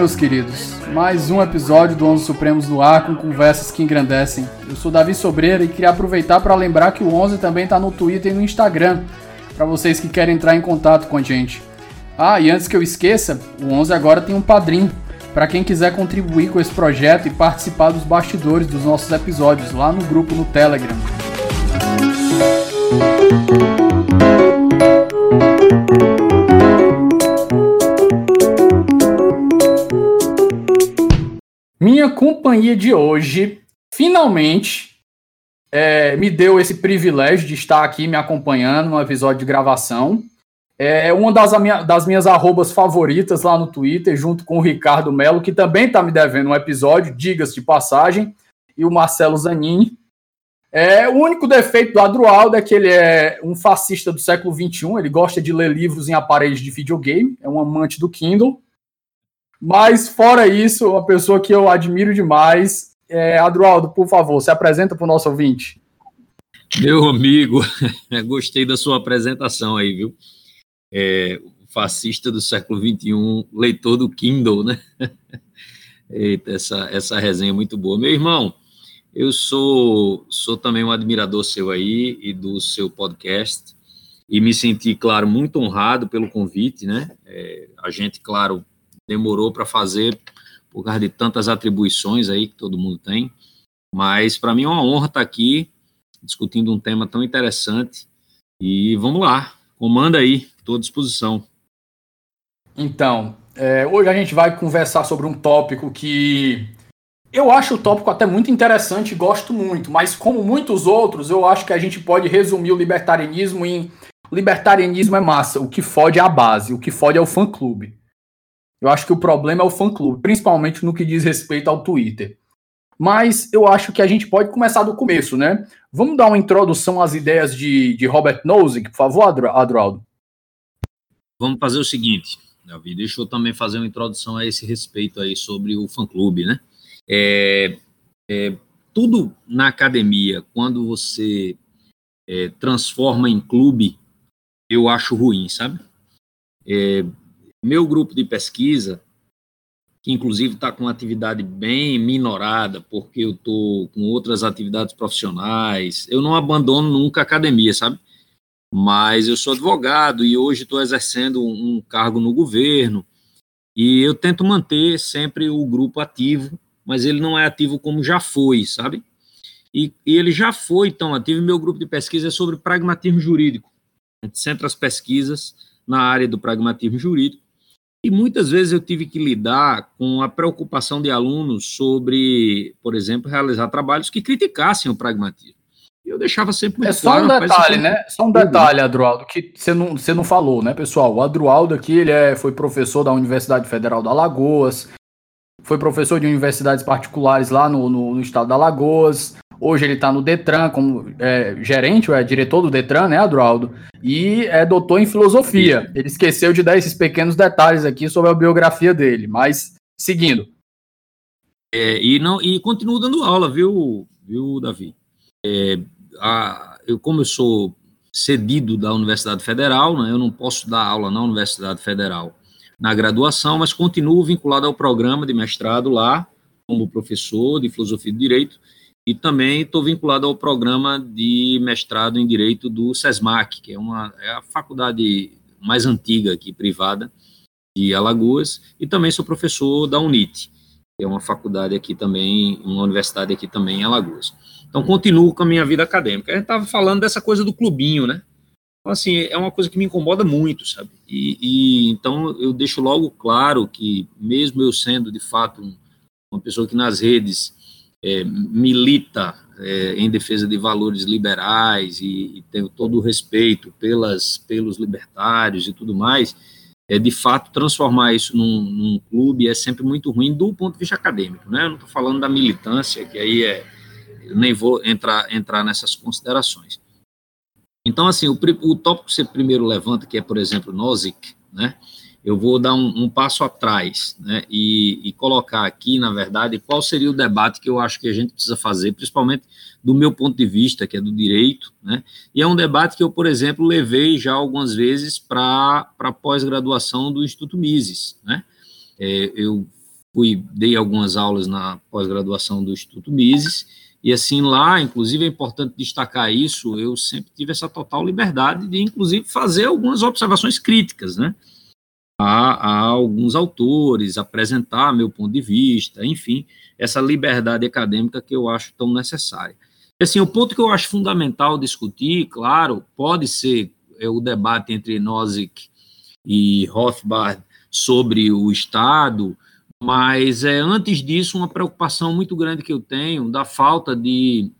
meus queridos. Mais um episódio do Onze Supremos no ar com conversas que engrandecem. Eu sou Davi Sobreira e queria aproveitar para lembrar que o Onze também está no Twitter e no Instagram, para vocês que querem entrar em contato com a gente. Ah, e antes que eu esqueça, o Onze agora tem um padrinho para quem quiser contribuir com esse projeto e participar dos bastidores dos nossos episódios lá no grupo no Telegram. Minha companhia de hoje finalmente é, me deu esse privilégio de estar aqui me acompanhando no episódio de gravação. É uma das, minha, das minhas arrobas favoritas lá no Twitter, junto com o Ricardo Melo, que também está me devendo um episódio, digas de passagem, e o Marcelo Zanini. É, o único defeito do Adroaldo é que ele é um fascista do século XXI, ele gosta de ler livros em aparelhos de videogame, é um amante do Kindle. Mas, fora isso, uma pessoa que eu admiro demais. É, Adroaldo, por favor, se apresenta para o nosso ouvinte. Meu amigo, gostei da sua apresentação aí, viu? é, fascista do século XXI, leitor do Kindle, né? Eita, essa, essa resenha é muito boa. Meu irmão, eu sou, sou também um admirador seu aí e do seu podcast, e me senti, claro, muito honrado pelo convite, né? É, a gente, claro, demorou para fazer por causa de tantas atribuições aí que todo mundo tem, mas para mim é uma honra estar aqui discutindo um tema tão interessante. E vamos lá, comanda aí. Estou à disposição. Então, é, hoje a gente vai conversar sobre um tópico que eu acho o tópico até muito interessante e gosto muito, mas como muitos outros, eu acho que a gente pode resumir o libertarianismo em libertarianismo é massa, o que fode é a base, o que fode é o fã-clube. Eu acho que o problema é o fã-clube, principalmente no que diz respeito ao Twitter. Mas eu acho que a gente pode começar do começo, né? Vamos dar uma introdução às ideias de, de Robert Nozick, por favor, Adroaldo? Vamos fazer o seguinte, Davi, deixa eu também fazer uma introdução a esse respeito aí sobre o fã-clube, né? É, é, tudo na academia, quando você é, transforma em clube, eu acho ruim, sabe? É, meu grupo de pesquisa, que inclusive está com atividade bem minorada, porque eu estou com outras atividades profissionais, eu não abandono nunca a academia, sabe? mas eu sou advogado e hoje estou exercendo um cargo no governo e eu tento manter sempre o grupo ativo, mas ele não é ativo como já foi, sabe? E, e ele já foi tão ativo. Meu grupo de pesquisa é sobre pragmatismo jurídico. A gente centra as pesquisas na área do pragmatismo jurídico. E muitas vezes eu tive que lidar com a preocupação de alunos sobre, por exemplo, realizar trabalhos que criticassem o pragmatismo eu deixava sempre muito É só claro, um detalhe, né? Só um detalhe, Adroaldo, que você não, você não falou, né, pessoal? O Adroaldo aqui, ele é, foi professor da Universidade Federal da Alagoas, foi professor de universidades particulares lá no, no, no estado da Alagoas, hoje ele está no Detran como é, gerente, ou é diretor do Detran, né, Adroaldo? E é doutor em filosofia. Ele esqueceu de dar esses pequenos detalhes aqui sobre a biografia dele, mas seguindo. É, e não e continuo dando aula, viu, viu, Davi? É, a, eu, como eu sou cedido da Universidade Federal, né, eu não posso dar aula na Universidade Federal na graduação, mas continuo vinculado ao programa de mestrado lá, como professor de filosofia e direito, e também estou vinculado ao programa de mestrado em direito do SESMAC, que é, uma, é a faculdade mais antiga aqui, privada, de Alagoas, e também sou professor da UNIT, que é uma faculdade aqui também, uma universidade aqui também em Alagoas. Então, continuo com a minha vida acadêmica. A gente estava falando dessa coisa do clubinho, né? Então, assim, é uma coisa que me incomoda muito, sabe? E, e então eu deixo logo claro que, mesmo eu sendo de fato uma pessoa que nas redes é, milita é, em defesa de valores liberais e, e tenho todo o respeito pelas, pelos libertários e tudo mais, é de fato transformar isso num, num clube é sempre muito ruim do ponto de vista acadêmico, né? Eu não estou falando da militância, que aí é nem vou entrar, entrar nessas considerações. Então, assim, o, o tópico que você primeiro levanta, que é, por exemplo, Nozick, né? Eu vou dar um, um passo atrás, né? E, e, colocar aqui, na verdade, qual seria o debate que eu acho que a gente precisa fazer, principalmente do meu ponto de vista, que é do direito, né? E é um debate que eu, por exemplo, levei já algumas vezes para a pós-graduação do Instituto Mises, né? É, eu fui, dei algumas aulas na pós-graduação do Instituto Mises, e assim lá, inclusive é importante destacar isso, eu sempre tive essa total liberdade de, inclusive, fazer algumas observações críticas, né? A, a, alguns autores, apresentar meu ponto de vista, enfim, essa liberdade acadêmica que eu acho tão necessária. Assim, o ponto que eu acho fundamental discutir, claro, pode ser é, o debate entre Nozick e Rothbard sobre o Estado, mas é antes disso uma preocupação muito grande que eu tenho da falta de,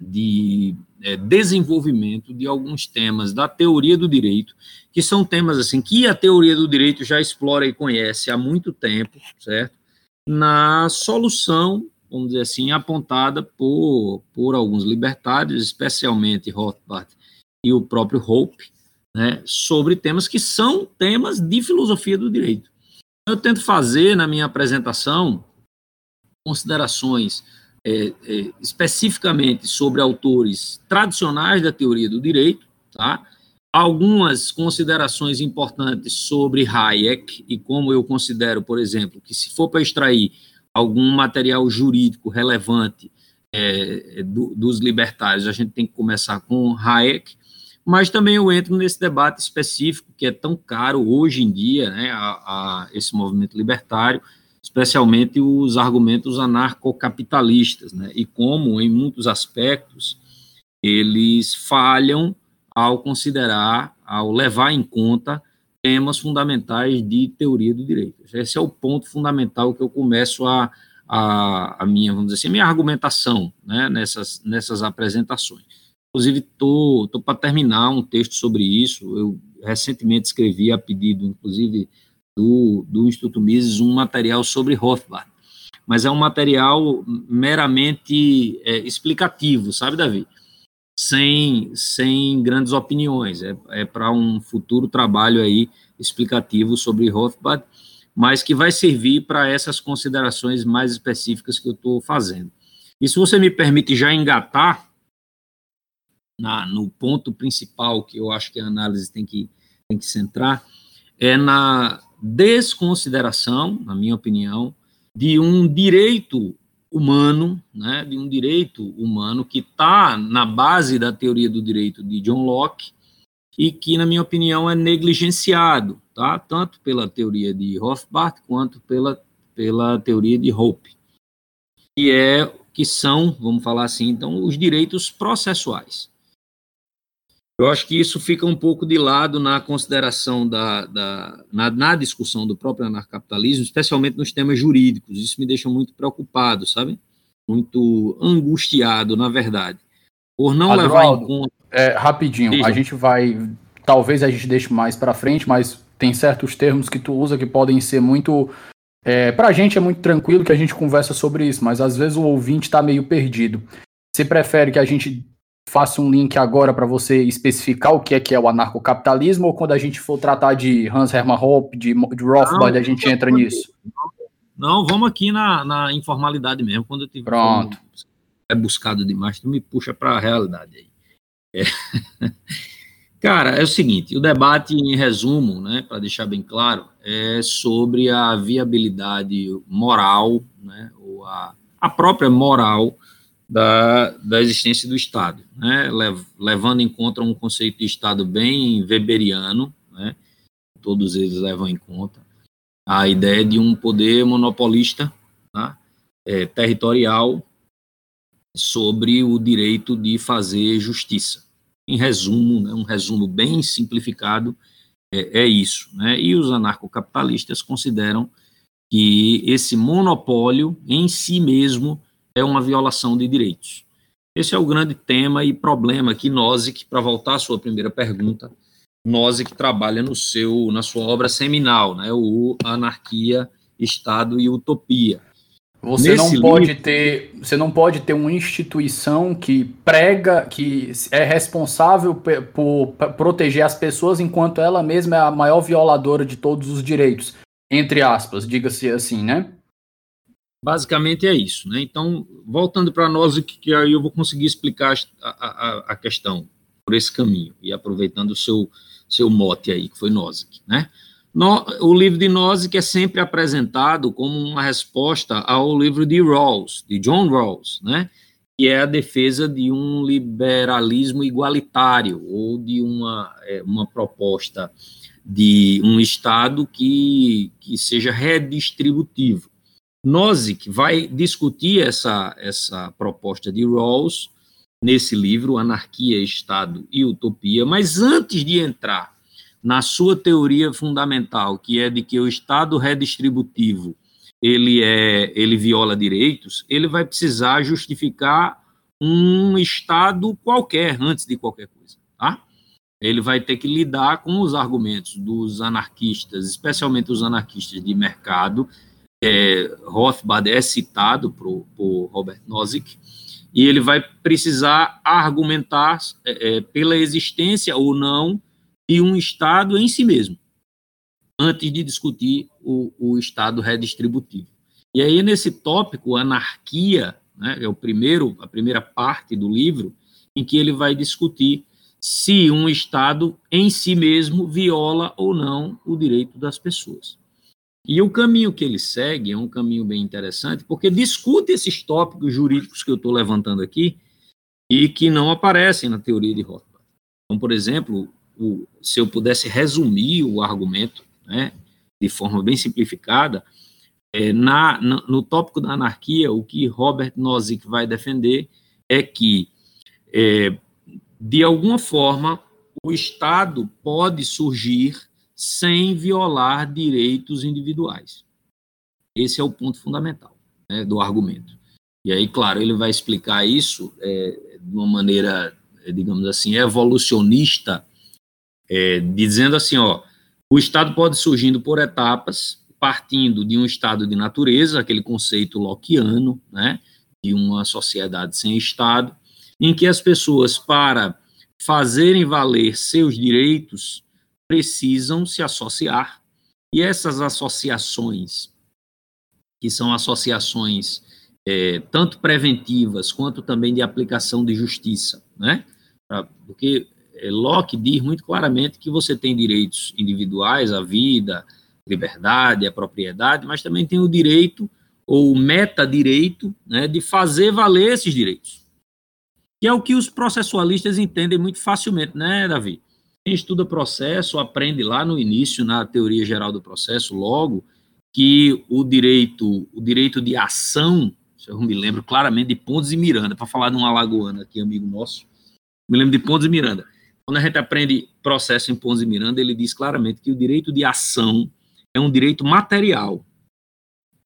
de é, desenvolvimento de alguns temas da teoria do direito, que são temas assim que a teoria do direito já explora e conhece há muito tempo, certo? Na solução vamos dizer assim, apontada por, por alguns libertários, especialmente Rothbard e o próprio Hope, né, sobre temas que são temas de filosofia do direito. Eu tento fazer na minha apresentação considerações é, é, especificamente sobre autores tradicionais da teoria do direito, tá? algumas considerações importantes sobre Hayek e como eu considero, por exemplo, que se for para extrair algum material jurídico relevante é, do, dos libertários, a gente tem que começar com Hayek, mas também eu entro nesse debate específico que é tão caro hoje em dia, né, a, a esse movimento libertário, especialmente os argumentos anarcocapitalistas, né, e como, em muitos aspectos, eles falham ao considerar, ao levar em conta temas fundamentais de teoria do direito. Esse é o ponto fundamental que eu começo a, a, a minha, vamos dizer assim, minha argumentação né, nessas, nessas apresentações. Inclusive, estou para terminar um texto sobre isso. Eu recentemente escrevi, a pedido, inclusive, do, do Instituto Mises, um material sobre Rothbard. Mas é um material meramente é, explicativo, sabe, Davi? sem, sem grandes opiniões. É, é para um futuro trabalho aí explicativo sobre Rothbard, mas que vai servir para essas considerações mais específicas que eu estou fazendo. E se você me permite já engatar na, no ponto principal que eu acho que a análise tem que, tem que centrar, é na desconsideração, na minha opinião, de um direito humano, né, de um direito humano que está na base da teoria do direito de John Locke e que, na minha opinião, é negligenciado, tá, tanto pela teoria de Rothbard quanto pela, pela teoria de Hope, que é que são, vamos falar assim, então, os direitos processuais. Eu acho que isso fica um pouco de lado na consideração da, da na, na, discussão do próprio anarcapitalismo, especialmente nos temas jurídicos. Isso me deixa muito preocupado, sabe? Muito angustiado, na verdade, por não Adroaldo, levar em conta. É, rapidinho, a gente vai, talvez a gente deixe mais para frente, mas tem certos termos que tu usa que podem ser muito é, para a gente é muito tranquilo que a gente conversa sobre isso, mas às vezes o ouvinte está meio perdido. Você prefere que a gente faça um link agora para você especificar o que é que é o anarcocapitalismo, ou quando a gente for tratar de Hans Hermann Hoppe, de, de Rothbard, a gente entra nisso? Não, vamos aqui na, na informalidade mesmo. Quando eu tiver Pronto. é buscado demais, tu me puxa para a realidade aí. É. Cara, é o seguinte, o debate, em resumo, né, para deixar bem claro, é sobre a viabilidade moral, né, ou a, a própria moral da, da existência do Estado, né, levando em conta um conceito de Estado bem weberiano, né, todos eles levam em conta, a ideia de um poder monopolista tá, é, territorial sobre o direito de fazer justiça. Em resumo, né, um resumo bem simplificado, é, é isso. Né, e os anarcocapitalistas consideram que esse monopólio em si mesmo é uma violação de direitos. Esse é o grande tema e problema que Nozick, para voltar à sua primeira pergunta, Nozick trabalha no seu, na sua obra seminal, né, o Anarquia, Estado e Utopia. Você Nesse não pode livro, ter, você não pode ter uma instituição que prega, que é responsável por proteger as pessoas enquanto ela mesma é a maior violadora de todos os direitos, entre aspas, diga-se assim, né? Basicamente é isso, né? Então, voltando para nós, que aí eu vou conseguir explicar a, a, a, questão por esse caminho, e aproveitando o seu, seu mote aí, que foi Nozick, né? No, o livro de Nozick é sempre apresentado como uma resposta ao livro de Rawls, de John Rawls, né? que é a defesa de um liberalismo igualitário ou de uma, é, uma proposta de um Estado que, que seja redistributivo. Nozick vai discutir essa, essa proposta de Rawls nesse livro, Anarquia, Estado e Utopia, mas antes de entrar na sua teoria fundamental, que é de que o Estado redistributivo ele é ele viola direitos, ele vai precisar justificar um estado qualquer antes de qualquer coisa, tá? Ele vai ter que lidar com os argumentos dos anarquistas, especialmente os anarquistas de mercado. É, Rothbard é citado por, por Robert Nozick, e ele vai precisar argumentar é, é, pela existência ou não de um Estado em si mesmo antes de discutir o, o Estado redistributivo. E aí, nesse tópico, anarquia, né, é o primeiro, a primeira parte do livro, em que ele vai discutir se um Estado em si mesmo viola ou não o direito das pessoas. E o caminho que ele segue é um caminho bem interessante, porque discute esses tópicos jurídicos que eu estou levantando aqui e que não aparecem na teoria de Rothbard. Então, por exemplo, o, se eu pudesse resumir o argumento né, de forma bem simplificada, é, na, no, no tópico da anarquia, o que Robert Nozick vai defender é que, é, de alguma forma, o Estado pode surgir sem violar direitos individuais. Esse é o ponto fundamental né, do argumento. E aí, claro, ele vai explicar isso é, de uma maneira, digamos assim, evolucionista, é, dizendo assim, ó, o Estado pode surgindo por etapas, partindo de um estado de natureza, aquele conceito lockeano, né, de uma sociedade sem Estado, em que as pessoas, para fazerem valer seus direitos, precisam se associar. E essas associações, que são associações é, tanto preventivas quanto também de aplicação de justiça, né? Porque é, Locke diz muito claramente que você tem direitos individuais, a vida, liberdade, a propriedade, mas também tem o direito ou metadireito né, de fazer valer esses direitos. Que é o que os processualistas entendem muito facilmente, né, Davi? Estuda processo aprende lá no início, na teoria geral do processo, logo, que o direito, o direito de ação, eu me lembro claramente de Pontes e Miranda, para falar de um alagoano aqui, amigo nosso, me lembro de Pontes e Miranda. Quando a gente aprende processo em Pontes e Miranda, ele diz claramente que o direito de ação é um direito material,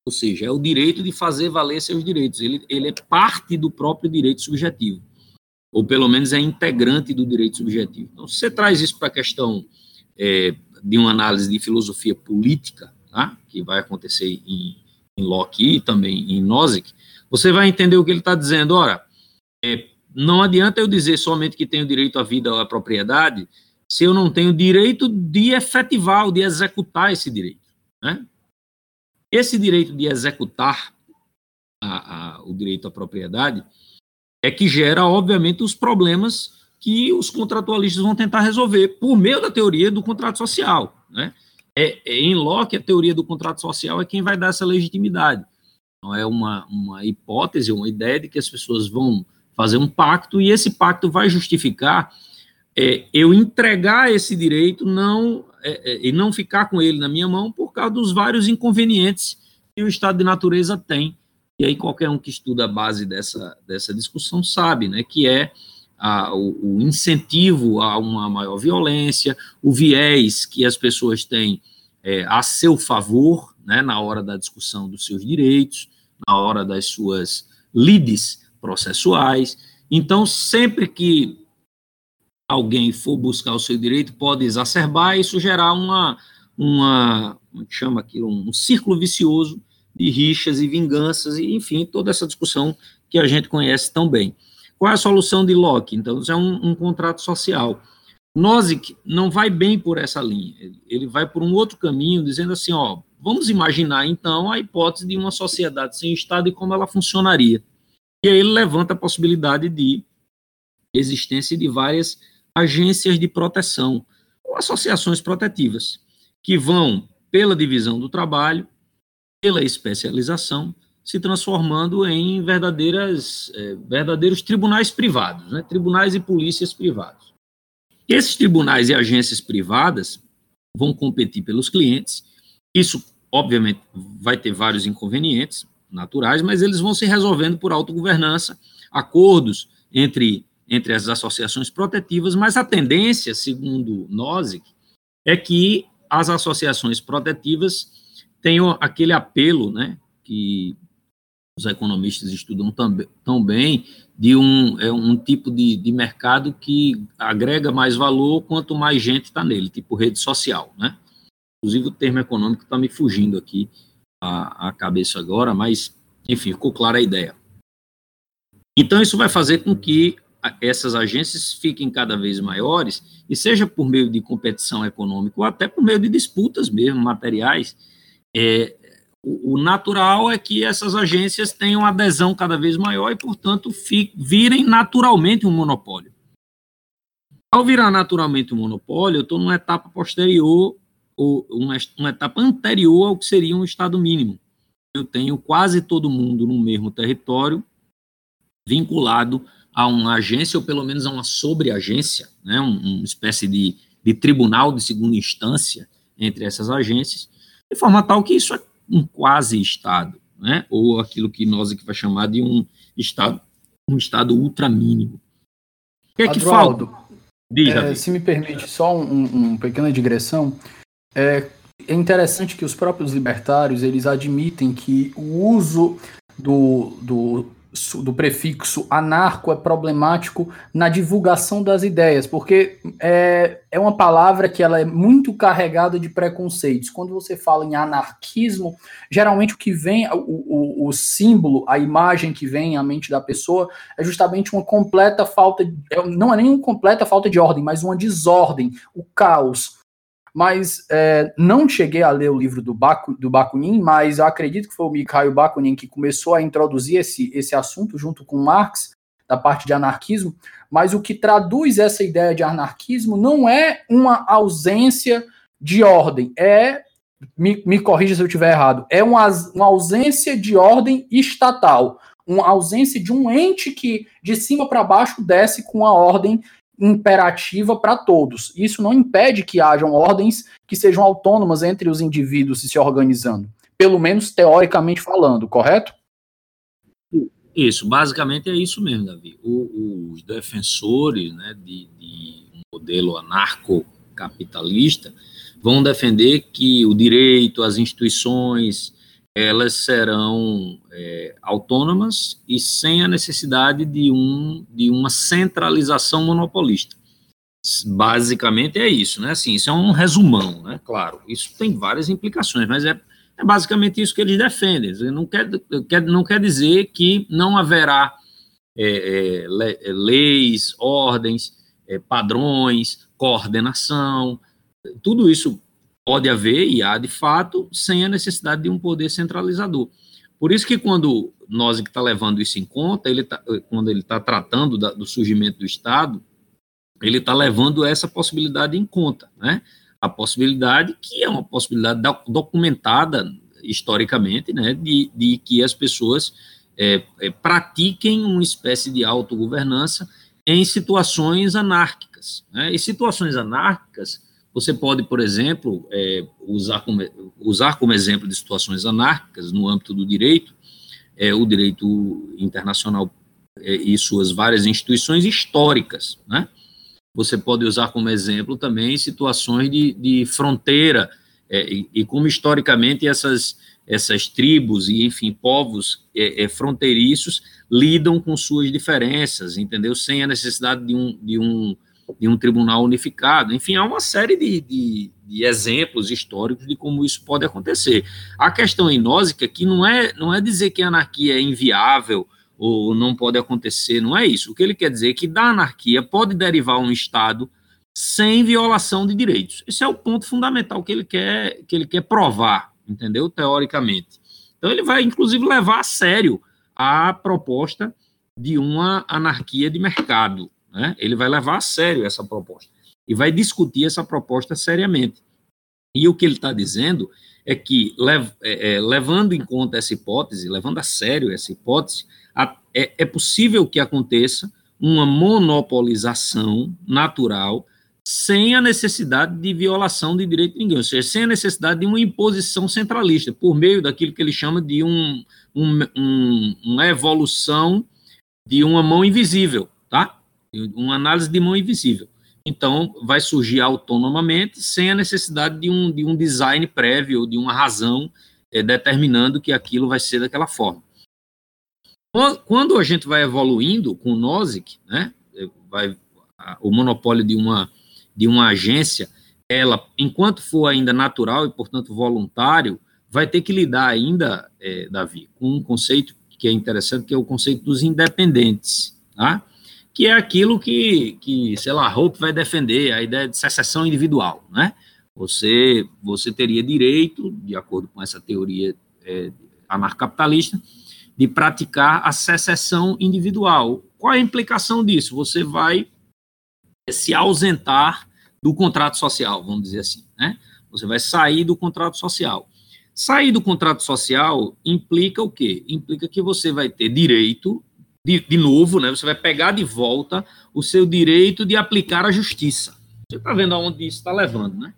ou seja, é o direito de fazer valer seus direitos. Ele, ele é parte do próprio direito subjetivo, ou pelo menos é integrante do direito subjetivo. Então, se você traz isso para a questão é, de uma análise de filosofia política, tá? que vai acontecer em, em Locke e também em Nozick, você vai entender o que ele está dizendo. Ora, é, não adianta eu dizer somente que tenho direito à vida ou à propriedade, se eu não tenho direito de efetivar ou de executar esse direito. Né? Esse direito de executar a, a, o direito à propriedade é que gera, obviamente, os problemas que os contratualistas vão tentar resolver por meio da teoria do contrato social. Né? É, é, em Locke, a teoria do contrato social é quem vai dar essa legitimidade. Então, é uma, uma hipótese, uma ideia de que as pessoas vão fazer um pacto, e esse pacto vai justificar é, eu entregar esse direito não é, é, e não ficar com ele na minha mão por causa dos vários inconvenientes que o estado de natureza tem. E aí qualquer um que estuda a base dessa, dessa discussão sabe, né, que é a, o, o, incentivo a uma maior violência, o viés que as pessoas têm é, a seu favor, né, na hora da discussão dos seus direitos, na hora das suas lides processuais. Então, sempre que alguém for buscar o seu direito, pode exacerbar e isso gerar uma, uma como é chama aqui, um, círculo vicioso de rixas e vinganças, e enfim, toda essa discussão que a gente conhece tão bem. Qual é a solução de Locke? Então, isso é um, um contrato social. Nozick não vai bem por essa linha, ele vai por um outro caminho, dizendo assim, ó, vamos imaginar então a hipótese de uma sociedade sem Estado e como ela funcionaria. E aí ele levanta a possibilidade de existência de várias agências de proteção ou associações protetivas. que vão pela divisão do trabalho, pela especialização, se transformando em verdadeiras, é, verdadeiros tribunais privados, né? tribunais e polícias privados. Esses tribunais e agências privadas vão competir pelos clientes. Isso, obviamente, vai ter vários inconvenientes naturais, mas eles vão se resolvendo por autogovernança, acordos entre, entre as associações protetivas, mas a tendência, segundo Nozick, é que as associações protetivas tenham aquele apelo, né, que os economistas estudam tão, tão bem, de um, é um tipo de, de mercado que agrega mais valor quanto mais gente está nele, tipo rede social, né? Inclusive o termo econômico está me fugindo aqui a, a cabeça agora, mas, enfim, ficou clara a ideia. Então, isso vai fazer com que essas agências fiquem cada vez maiores, e seja por meio de competição econômica ou até por meio de disputas mesmo, materiais, é, o, natural é que essas agências tenham adesão cada vez maior e, portanto, virem naturalmente um monopólio. Ao virar naturalmente um monopólio, eu estou numa etapa posterior, ou uma, uma etapa anterior ao que seria um Estado mínimo. Eu tenho quase todo mundo no mesmo território, vinculado a uma agência, ou pelo menos a uma sobreagência, né, uma um espécie de, de tribunal de segunda instância entre essas agências, de forma tal que isso é um quase Estado, né? ou aquilo que nós aqui vai chamar de um Estado, um Estado ultramínimo. O que é que falta? Diz, é, se me permite só um, um pequena digressão, é, é interessante que os próprios libertários eles admitem que o uso do, do do prefixo anarco é problemático na divulgação das ideias, porque é, é uma palavra que ela é muito carregada de preconceitos. Quando você fala em anarquismo, geralmente o que vem, o, o, o símbolo, a imagem que vem à mente da pessoa é justamente uma completa falta, é, não é nem uma completa falta de ordem, mas uma desordem, o caos mas é, não cheguei a ler o livro do, Baku, do Bakunin, mas acredito que foi o Mikhail Bakunin que começou a introduzir esse, esse assunto junto com Marx, da parte de anarquismo, mas o que traduz essa ideia de anarquismo não é uma ausência de ordem, é, me, me corrija se eu estiver errado, é uma, uma ausência de ordem estatal, uma ausência de um ente que de cima para baixo desce com a ordem imperativa para todos. Isso não impede que hajam ordens que sejam autônomas entre os indivíduos se organizando, pelo menos teoricamente falando, correto? Isso, basicamente é isso mesmo, Davi. O, os defensores né, de, de um modelo anarcocapitalista vão defender que o direito, as instituições, elas serão é, autônomas e sem a necessidade de, um, de uma centralização monopolista. Basicamente é isso, né? Assim, isso é um resumão, né? Claro, isso tem várias implicações, mas é, é basicamente isso que eles defendem. Não quer, quer, não quer dizer que não haverá é, é, leis, ordens, é, padrões, coordenação, tudo isso pode haver, e há de fato, sem a necessidade de um poder centralizador. Por isso que quando nós que está levando isso em conta, ele tá, quando ele está tratando da, do surgimento do Estado, ele está levando essa possibilidade em conta, né? A possibilidade que é uma possibilidade documentada historicamente, né, de, de que as pessoas é, é, pratiquem uma espécie de autogovernança em situações anárquicas. Né? E situações anárquicas você pode, por exemplo, é, usar, como, usar como exemplo de situações anárquicas no âmbito do direito, é, o direito internacional é, e suas várias instituições históricas. Né? Você pode usar como exemplo também situações de, de fronteira, é, e, e, como historicamente essas, essas tribos e, enfim, povos é, é, fronteiriços lidam com suas diferenças, entendeu? Sem a necessidade de um, de um de um tribunal unificado. Enfim, há uma série de, de, de, exemplos históricos de como isso pode acontecer. A questão enósica aqui não é, não é dizer que a anarquia é inviável ou não pode acontecer, não é isso. O que ele quer dizer é que da anarquia pode derivar um Estado sem violação de direitos. Esse é o ponto fundamental que ele quer, que ele quer provar, entendeu? Teoricamente. Então ele vai, inclusive, levar a sério a proposta de uma anarquia de mercado, né? Ele vai levar a sério essa proposta e vai discutir essa proposta seriamente. E o que ele está dizendo é que, lev, é, é, levando em conta essa hipótese, levando a sério essa hipótese, a, é, é possível que aconteça uma monopolização natural sem a necessidade de violação de direito de ninguém, ou seja, sem a necessidade de uma imposição centralista, por meio daquilo que ele chama de um, um, um, uma evolução de uma mão invisível? Uma análise de mão invisível. Então, vai surgir autonomamente, sem a necessidade de um, de um design prévio, de uma razão é, determinando que aquilo vai ser daquela forma. Quando a gente vai evoluindo com o NOSIC, né, é, vai, o monopólio de uma, de uma agência, ela, enquanto for ainda natural e, portanto, voluntário, vai ter que lidar ainda, é, Davi, com um conceito que é interessante, que é o conceito dos independentes, tá? Que é aquilo que, que, sei lá, Hope vai defender, a ideia de secessão individual, né? Você, você teria direito, de acordo com essa teoria é, anarcocapitalista, de praticar a secessão individual. Qual é a implicação disso? Você vai se ausentar do contrato social, vamos dizer assim, né? Você vai sair do contrato social. Sair do contrato social implica o quê? Implica que você vai ter direito de, de novo, né, você vai pegar de volta o seu direito de aplicar a justiça. Você está vendo aonde isso está levando, né?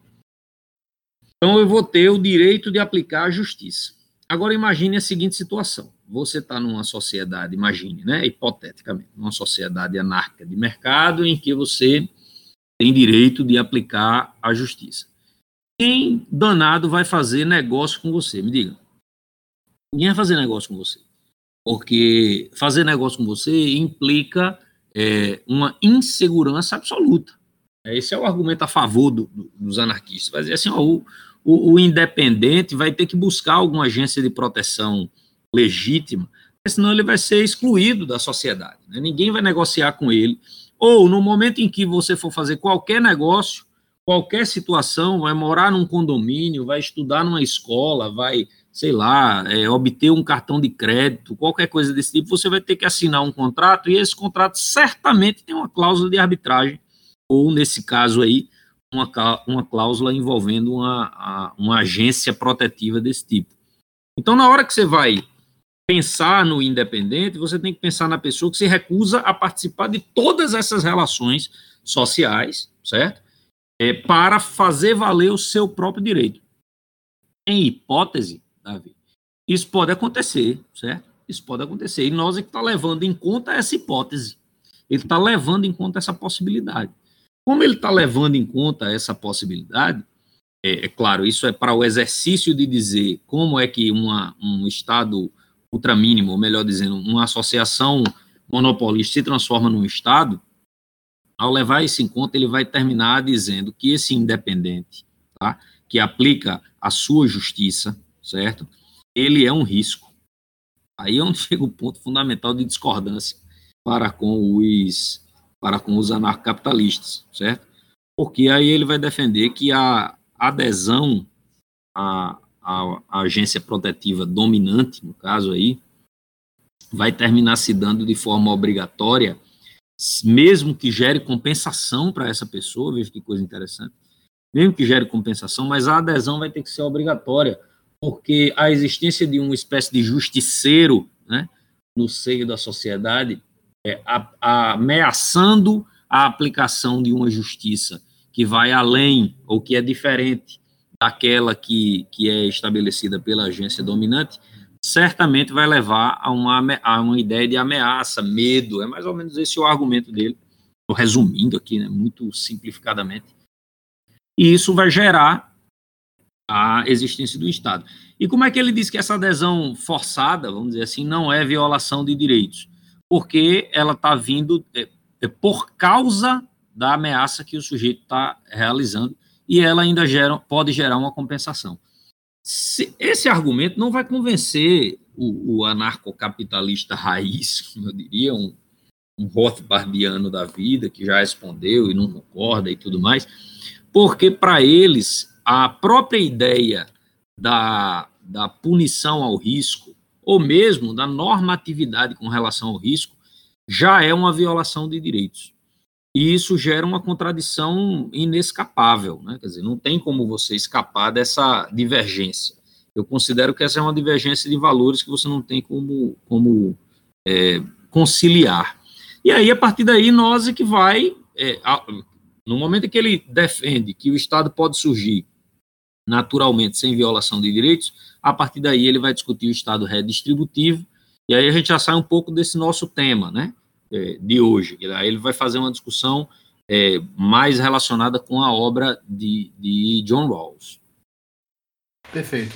Então eu vou ter o direito de aplicar a justiça. Agora imagine a seguinte situação: você está numa sociedade, imagine, né, hipoteticamente, numa sociedade anárquica de mercado em que você tem direito de aplicar a justiça. Quem danado vai fazer negócio com você? Me diga. Ninguém vai fazer negócio com você porque fazer negócio com você implica é, uma insegurança absoluta. Esse é o argumento a favor do, do, dos anarquistas. Vai dizer assim, ó, o, o, o, independente vai ter que buscar alguma agência de proteção legítima, senão ele vai ser excluído da sociedade. Né? Ninguém vai negociar com ele. Ou no momento em que você for fazer qualquer negócio, qualquer situação, vai morar num condomínio, vai estudar numa escola, vai sei lá, é, obter um cartão de crédito, qualquer coisa desse tipo, você vai ter que assinar um contrato e esse contrato certamente tem uma cláusula de arbitragem, ou nesse caso aí, uma, uma cláusula envolvendo uma, uma agência protetiva desse tipo. Então, na hora que você vai pensar no independente, você tem que pensar na pessoa que se recusa a participar de todas essas relações sociais, certo? É, para fazer valer o seu próprio direito. Em hipótese, Davi. Isso pode acontecer, certo? Isso pode acontecer. E nós é que está levando em conta essa hipótese. Ele está levando em conta essa possibilidade. Como ele está levando em conta essa possibilidade, é, é, claro, isso é para o exercício de dizer como é que uma, um Estado ultramínimo, ou melhor dizendo, uma associação monopolista se transforma num Estado, ao levar isso em conta, ele vai terminar dizendo que esse independente, tá, que aplica a sua justiça, certo? Ele é um risco. Aí é onde chega o ponto fundamental de discordância para com os para com os anarcapitalistas, certo? Porque aí ele vai defender que a adesão à, à, à agência protetiva dominante, no caso aí, vai terminar se dando de forma obrigatória, mesmo que gere compensação para essa pessoa, veja que coisa interessante, mesmo que gere compensação, mas a adesão vai ter que ser obrigatória, porque a existência de uma espécie de justiceiro né, no seio da sociedade, é, a, ameaçando a aplicação de uma justiça que vai além ou que é diferente daquela que, que é estabelecida pela agência dominante, certamente vai levar a uma, a uma ideia de ameaça, medo. É mais ou menos esse o argumento dele. Resumindo aqui, né, muito simplificadamente. E isso vai gerar a existência do Estado. E como é que ele diz que essa adesão forçada, vamos dizer assim, não é violação de direitos? Porque ela está vindo é, é, por causa da ameaça que o sujeito está realizando e ela ainda gera, pode gerar uma compensação. Se, esse argumento não vai convencer o, o anarcocapitalista raiz, como eu diria, um, um Rothbardiano da vida, que já respondeu e não concorda e tudo mais, porque para eles a própria ideia da, da punição ao risco, ou mesmo da normatividade com relação ao risco, já é uma violação de direitos. e isso gera uma contradição inescapável, né? Quer dizer, não tem como você escapar dessa divergência. Eu considero que essa é uma divergência de valores que você não tem como, como é, conciliar. E aí, a partir daí, nós é que vai, é, a, no momento em que ele defende que o Estado pode surgir naturalmente, sem violação de direitos, a partir daí ele vai discutir o Estado redistributivo, e aí a gente já sai um pouco desse nosso tema, né? é, de hoje. Aí ele vai fazer uma discussão é, mais relacionada com a obra de, de John Rawls. Perfeito.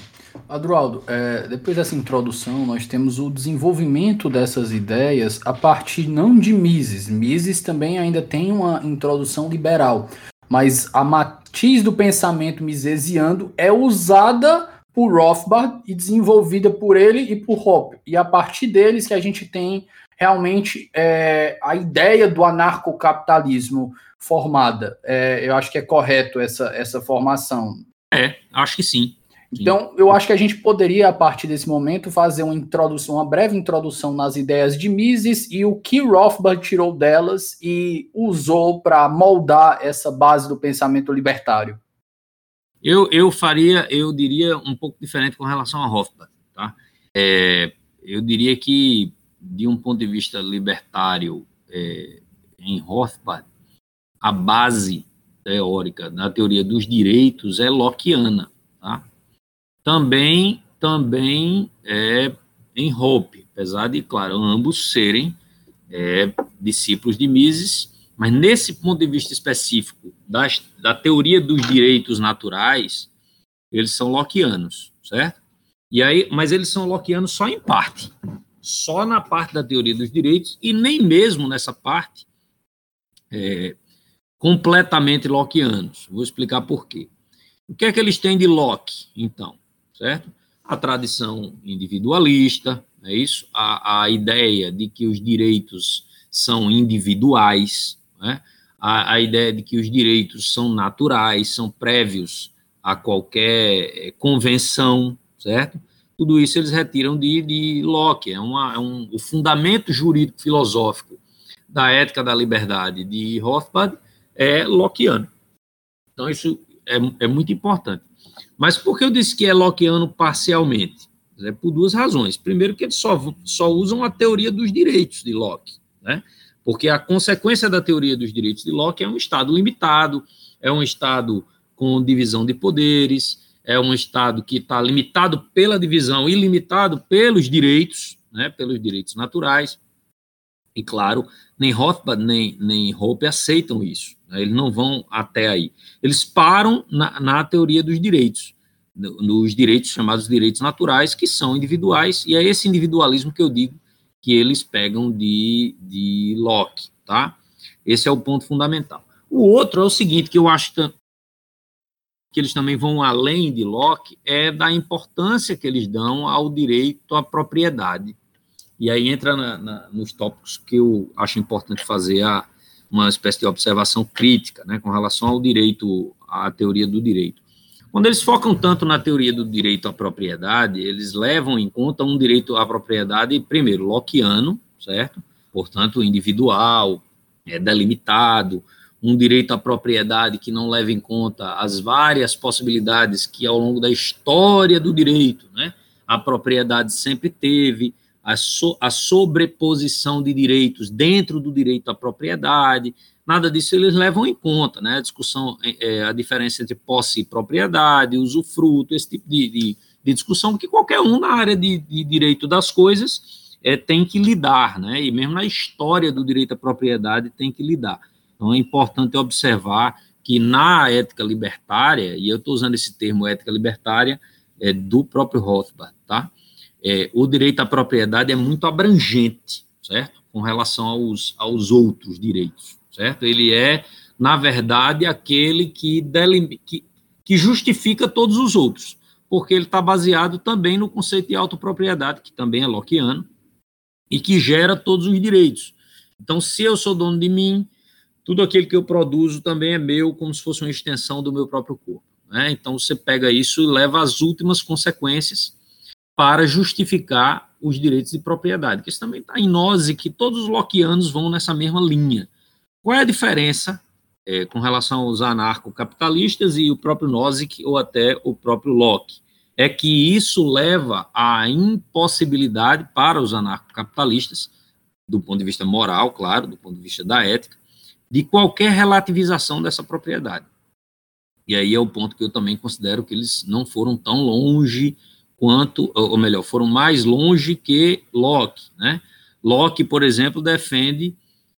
Adroaldo, é, depois dessa introdução, nós temos o desenvolvimento dessas ideias a partir não de Mises. Mises também ainda tem uma introdução liberal, mas a matiz do pensamento misesiano é usada por Rothbard e desenvolvida por ele e por Hoppe. E a partir deles que a gente tem realmente é, a ideia do anarcocapitalismo formada. É, eu acho que é correto essa, essa formação. É, acho que sim. Então, eu acho que a gente poderia, a partir desse momento, fazer uma introdução, uma breve introdução nas ideias de Mises e o que Rothbard tirou delas e usou para moldar essa base do pensamento libertário. Eu, eu faria, eu diria um pouco diferente com relação a Rothbard, tá? É, eu diria que de um ponto de vista libertário é, em Rothbard, a base teórica da teoria dos direitos é lockeana, tá? Também, também é em Hope, apesar de, claro, ambos serem é, discípulos de Mises, mas nesse ponto de vista específico das, da teoria dos direitos naturais, eles são lockeanos, certo? E aí, mas eles são lockeanos só em parte só na parte da teoria dos direitos e nem mesmo nessa parte é, completamente lockeanos. Vou explicar por quê. O que é que eles têm de Locke, então? Certo? A tradição individualista, é isso? A, a ideia de que os direitos são individuais, né? a, a ideia de que os direitos são naturais, são prévios a qualquer é, convenção, certo? tudo isso eles retiram de, de Locke, é, uma, é um, o fundamento jurídico filosófico da ética da liberdade de Rothbard é Lockeano. Então, isso é, é muito importante. Mas por que eu disse que é Lockeano parcialmente? É por duas razões. Primeiro, que eles só, só usam a teoria dos direitos de Locke, né? porque a consequência da teoria dos direitos de Locke é um Estado limitado, é um Estado com divisão de poderes, é um Estado que está limitado pela divisão e limitado pelos direitos, né, pelos direitos naturais. E, claro, nem Rothbard nem, nem Hope aceitam isso. Né, eles não vão até aí. Eles param na, na teoria dos direitos, nos direitos chamados direitos naturais, que são individuais, e é esse individualismo que eu digo que eles pegam de, de Locke, tá? Esse é o ponto fundamental. O outro é o seguinte, que eu acho que eles também vão além de Locke, é da importância que eles dão ao direito à propriedade. E aí entra na, na, nos tópicos que eu acho importante fazer a, uma espécie de observação crítica né, com relação ao direito, à teoria do direito. Quando eles focam tanto na teoria do direito à propriedade, eles levam em conta um direito à propriedade, primeiro, lockeano, certo? Portanto, individual, é, delimitado, um direito à propriedade que não leva em conta as várias possibilidades que ao longo da história do direito, né, a propriedade sempre teve, a, so, a sobreposição de direitos dentro do direito à propriedade, nada disso eles levam em conta, né, a discussão, é, é a diferença entre posse e propriedade, usufruto, esse tipo de, de, de discussão que qualquer um na área de, de direito das coisas é, tem que lidar, né, e mesmo na história do direito à propriedade tem que lidar. Então, é importante observar que na ética libertária, e eu estou usando esse termo ética libertária, é do próprio Rothbard, tá? É, o direito à propriedade é muito abrangente, certo? Com relação aos, aos outros direitos, certo? Ele é, na verdade, aquele que, que, que justifica todos os outros, porque ele está baseado também no conceito de autopropriedade, que também é lockeano, e que gera todos os direitos. Então, se eu sou dono de mim, tudo aquilo que eu produzo também é meu, como se fosse uma extensão do meu próprio corpo. Né? Então você pega isso e leva às últimas consequências para justificar os direitos de propriedade, que isso também está em nós e que todos os lockeanos vão nessa mesma linha. Qual é a diferença é, com relação aos anarcocapitalistas e o próprio Nozick ou até o próprio Locke? É que isso leva à impossibilidade para os anarcocapitalistas, do ponto de vista moral, claro, do ponto de vista da ética, de qualquer relativização dessa propriedade. E aí é o ponto que eu também considero que eles não foram tão longe quanto, ou melhor, foram mais longe que Locke, né? Locke, por exemplo, defende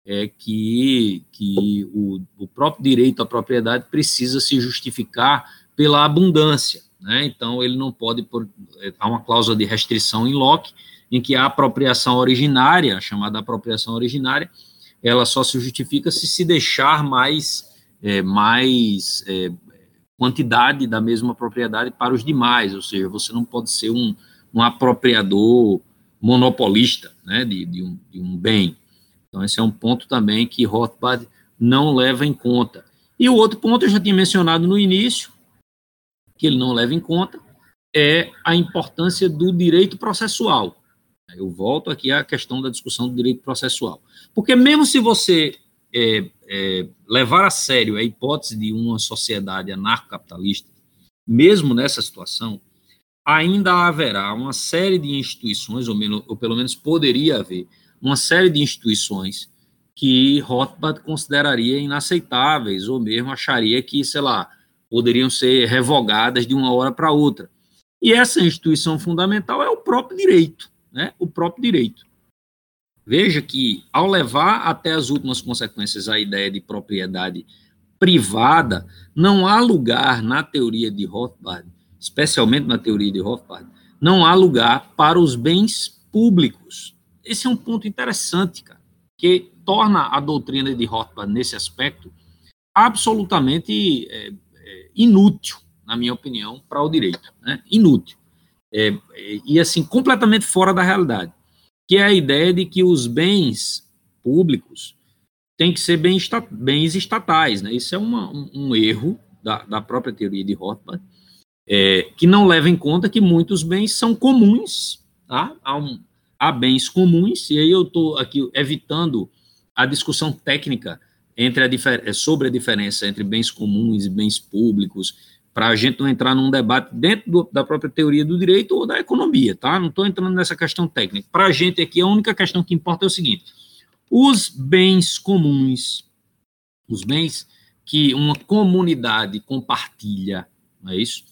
é, que, que o, o próprio direito à propriedade precisa se justificar pela abundância, né? Então ele não pode por, é, há uma cláusula de restrição em Locke em que a apropriação originária, chamada apropriação originária, ela só se justifica se se deixar mais é, mais é, quantidade da mesma propriedade para os demais, ou seja, você não pode ser um, um apropriador monopolista né, de, de, um, de um bem. Então, esse é um ponto também que Rothbard não leva em conta. E o outro ponto eu já tinha mencionado no início, que ele não leva em conta, é a importância do direito processual. Eu volto aqui à questão da discussão do direito processual. Porque mesmo se você é, é, levar a sério a hipótese de uma sociedade anarcocapitalista, mesmo nessa situação, ainda haverá uma série de instituições, ou, menos, ou pelo menos poderia haver, uma série de instituições que Rothbard consideraria inaceitáveis, ou mesmo acharia que, sei lá, poderiam ser revogadas de uma hora para outra. E essa instituição fundamental é o próprio direito, né? O próprio direito. Veja que, ao levar até as últimas consequências a ideia de propriedade privada, não há lugar na teoria de Rothbard, especialmente na teoria de Rothbard, não há lugar para os bens públicos. Esse é um ponto interessante, cara, que torna a doutrina de Rothbard, nesse aspecto, absolutamente é, é, inútil, na minha opinião, para o direito. Né? Inútil. É, é, e, assim, completamente fora da realidade que é a ideia de que os bens públicos têm que ser bens, bens estatais. Né? Isso é uma, um, um, erro da, da, própria teoria de Rothbard, é, que não leva em conta que muitos bens são comuns, tá? há, um, há bens comuns, e aí eu estou aqui evitando a discussão técnica entre a sobre a diferença entre bens comuns e bens públicos, para a gente não entrar num debate dentro do, da própria teoria do direito ou da economia, tá? Não estou entrando nessa questão técnica. Para a gente aqui, a única questão que importa é o seguinte: os bens comuns, os bens que uma comunidade compartilha, não é isso?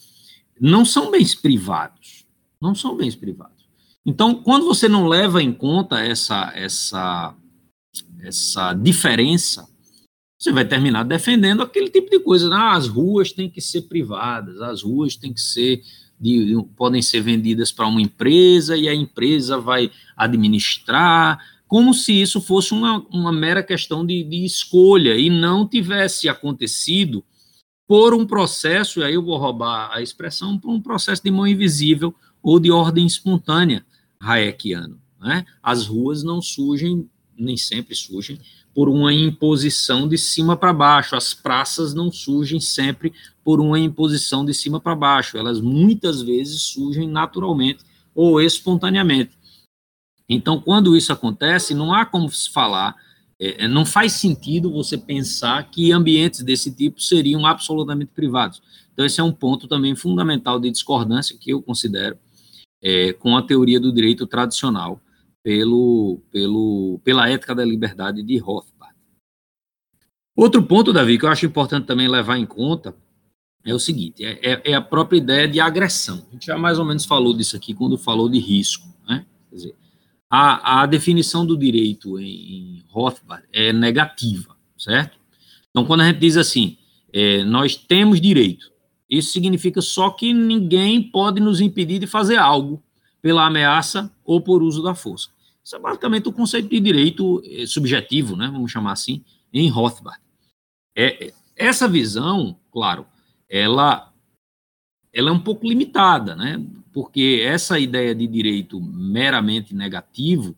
Não são bens privados. Não são bens privados. Então, quando você não leva em conta essa, essa, essa diferença, você vai terminar defendendo aquele tipo de coisa. Ah, as ruas têm que ser privadas, as ruas têm que ser de, podem ser vendidas para uma empresa e a empresa vai administrar, como se isso fosse uma, uma mera questão de, de escolha e não tivesse acontecido por um processo, e aí eu vou roubar a expressão, por um processo de mão invisível ou de ordem espontânea hayekiano. Né? As ruas não surgem, nem sempre surgem, por uma imposição de cima para baixo. As praças não surgem sempre por uma imposição de cima para baixo. Elas muitas vezes surgem naturalmente ou espontaneamente. Então, quando isso acontece, não há como se falar, é, é, não faz sentido você pensar que ambientes desse tipo seriam absolutamente privados. Então, esse é um ponto também fundamental de discordância que eu considero é, com a teoria do direito tradicional pelo, pelo, pela ética da liberdade de Rothbard. Outro ponto, Davi, que eu acho importante também levar em conta é o seguinte: é, é, é, a própria ideia de agressão. A gente já mais ou menos falou disso aqui quando falou de risco. Né? Quer dizer, a, a definição do direito em, em Rothbard é negativa, certo? Então, quando a gente diz assim, é, nós temos direito, isso significa só que ninguém pode nos impedir de fazer algo pela ameaça ou por uso da força. Isso é basicamente o conceito de direito eh, subjetivo, né, vamos chamar assim, em Rothbard. É, é, essa visão, claro, ela, ela é um pouco limitada, né, porque essa ideia de direito meramente negativo,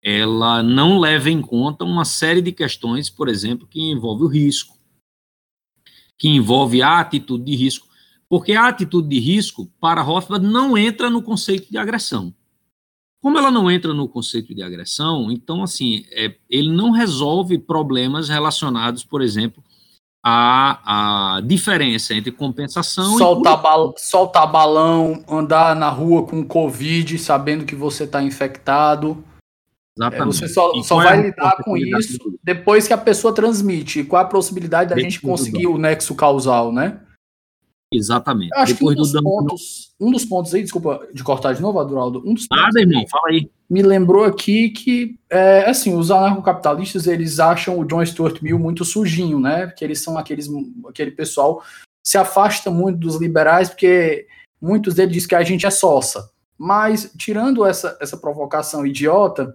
ela não leva em conta uma série de questões, por exemplo, que envolve o risco, que envolve a atitude de risco, porque a atitude de risco, para Rothbard, não entra no conceito de agressão. Como ela não entra no conceito de agressão, então, assim, é, ele não resolve problemas relacionados, por exemplo, à, à diferença entre compensação soltar, e... Bal soltar balão, andar na rua com Covid, sabendo que você está infectado. Exatamente. você só, só vai é lidar com isso depois que a pessoa transmite. E qual é a possibilidade da gente conseguir o nexo causal, né? Exatamente. Acho Depois que um dos, do pontos, um dos pontos aí, desculpa de cortar de novo, Adroaldo, um dos Nada, irmão, fala aí. Me lembrou aqui que, é, assim, os anarcocapitalistas, eles acham o John Stuart Mill muito sujinho, né? Porque eles são aqueles, aquele pessoal se afasta muito dos liberais, porque muitos deles dizem que a gente é sossa. Mas, tirando essa, essa provocação idiota,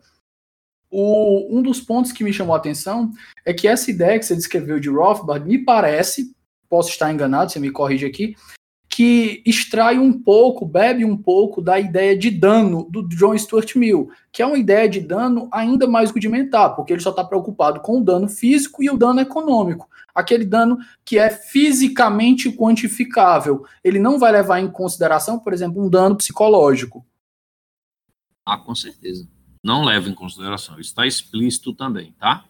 o, um dos pontos que me chamou a atenção é que essa ideia que você descreveu de Rothbard me parece, posso estar enganado, você me corrige aqui, que extrai um pouco, bebe um pouco da ideia de dano do John Stuart Mill, que é uma ideia de dano ainda mais rudimentar, porque ele só está preocupado com o dano físico e o dano econômico. Aquele dano que é fisicamente quantificável. Ele não vai levar em consideração, por exemplo, um dano psicológico. Ah, com certeza. Não leva em consideração. Está explícito também, tá?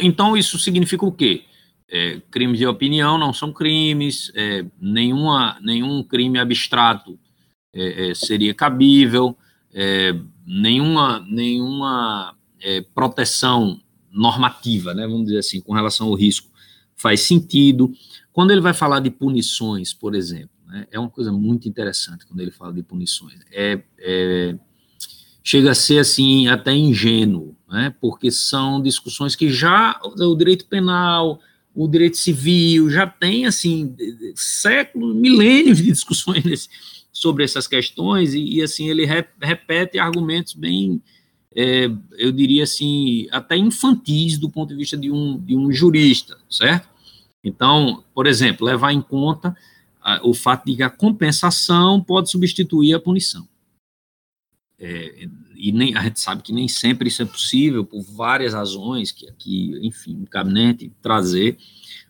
Então, isso significa o quê? É, crimes de opinião não são crimes, é, nenhuma, nenhum crime abstrato é, é seria cabível, é, nenhuma, nenhuma é, proteção normativa, né, vamos dizer assim, com relação ao risco, faz sentido. Quando ele vai falar de punições, por exemplo, né, é uma coisa muito interessante quando ele fala de punições. É, chega a ser assim até ingênuo, né, porque são discussões que já o direito penal o direito civil, já tem, assim, séculos, milênios de discussões nesse, sobre essas questões, e, e assim, ele re, repete argumentos bem, é, eu diria assim, até infantis do ponto de vista de um, de um jurista, certo? Então, por exemplo, levar em conta o fato de que a compensação pode substituir a punição. É, e nem, a gente sabe que nem sempre isso é possível, por várias razões, que aqui, enfim, não cabe nem trazer,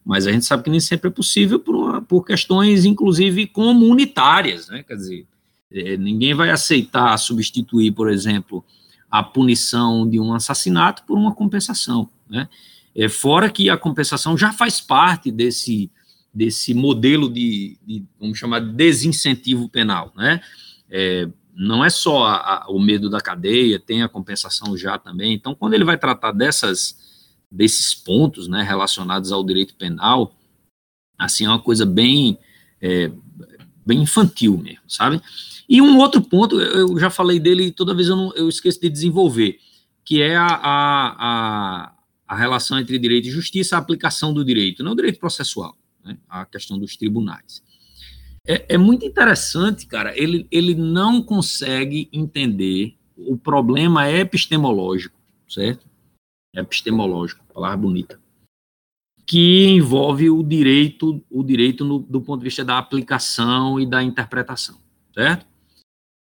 mas a gente sabe que nem sempre é possível por, uma, por questões, inclusive, comunitárias, né? Quer dizer, é, ninguém vai aceitar substituir, por exemplo, a punição de um assassinato por uma compensação, né? É, fora que a compensação já faz parte desse, desse modelo de, de vamos chamar de desincentivo penal, né? É, não é só a, a, o medo da cadeia, tem a compensação já também. Então, quando ele vai tratar dessas, desses pontos né, relacionados ao direito penal, assim, é uma coisa bem, é, bem infantil mesmo, sabe? E um outro ponto, eu já falei dele, toda vez eu, não, eu esqueço de desenvolver, que é a, a, a, relação entre direito e justiça, a aplicação do direito, não o direito processual, né, a questão dos tribunais. É, é, muito interessante, cara. Ele, ele não consegue entender o problema epistemológico, certo? Epistemológico, palavra bonita, que envolve o direito, o direito no, do ponto de vista da aplicação e da interpretação, certo?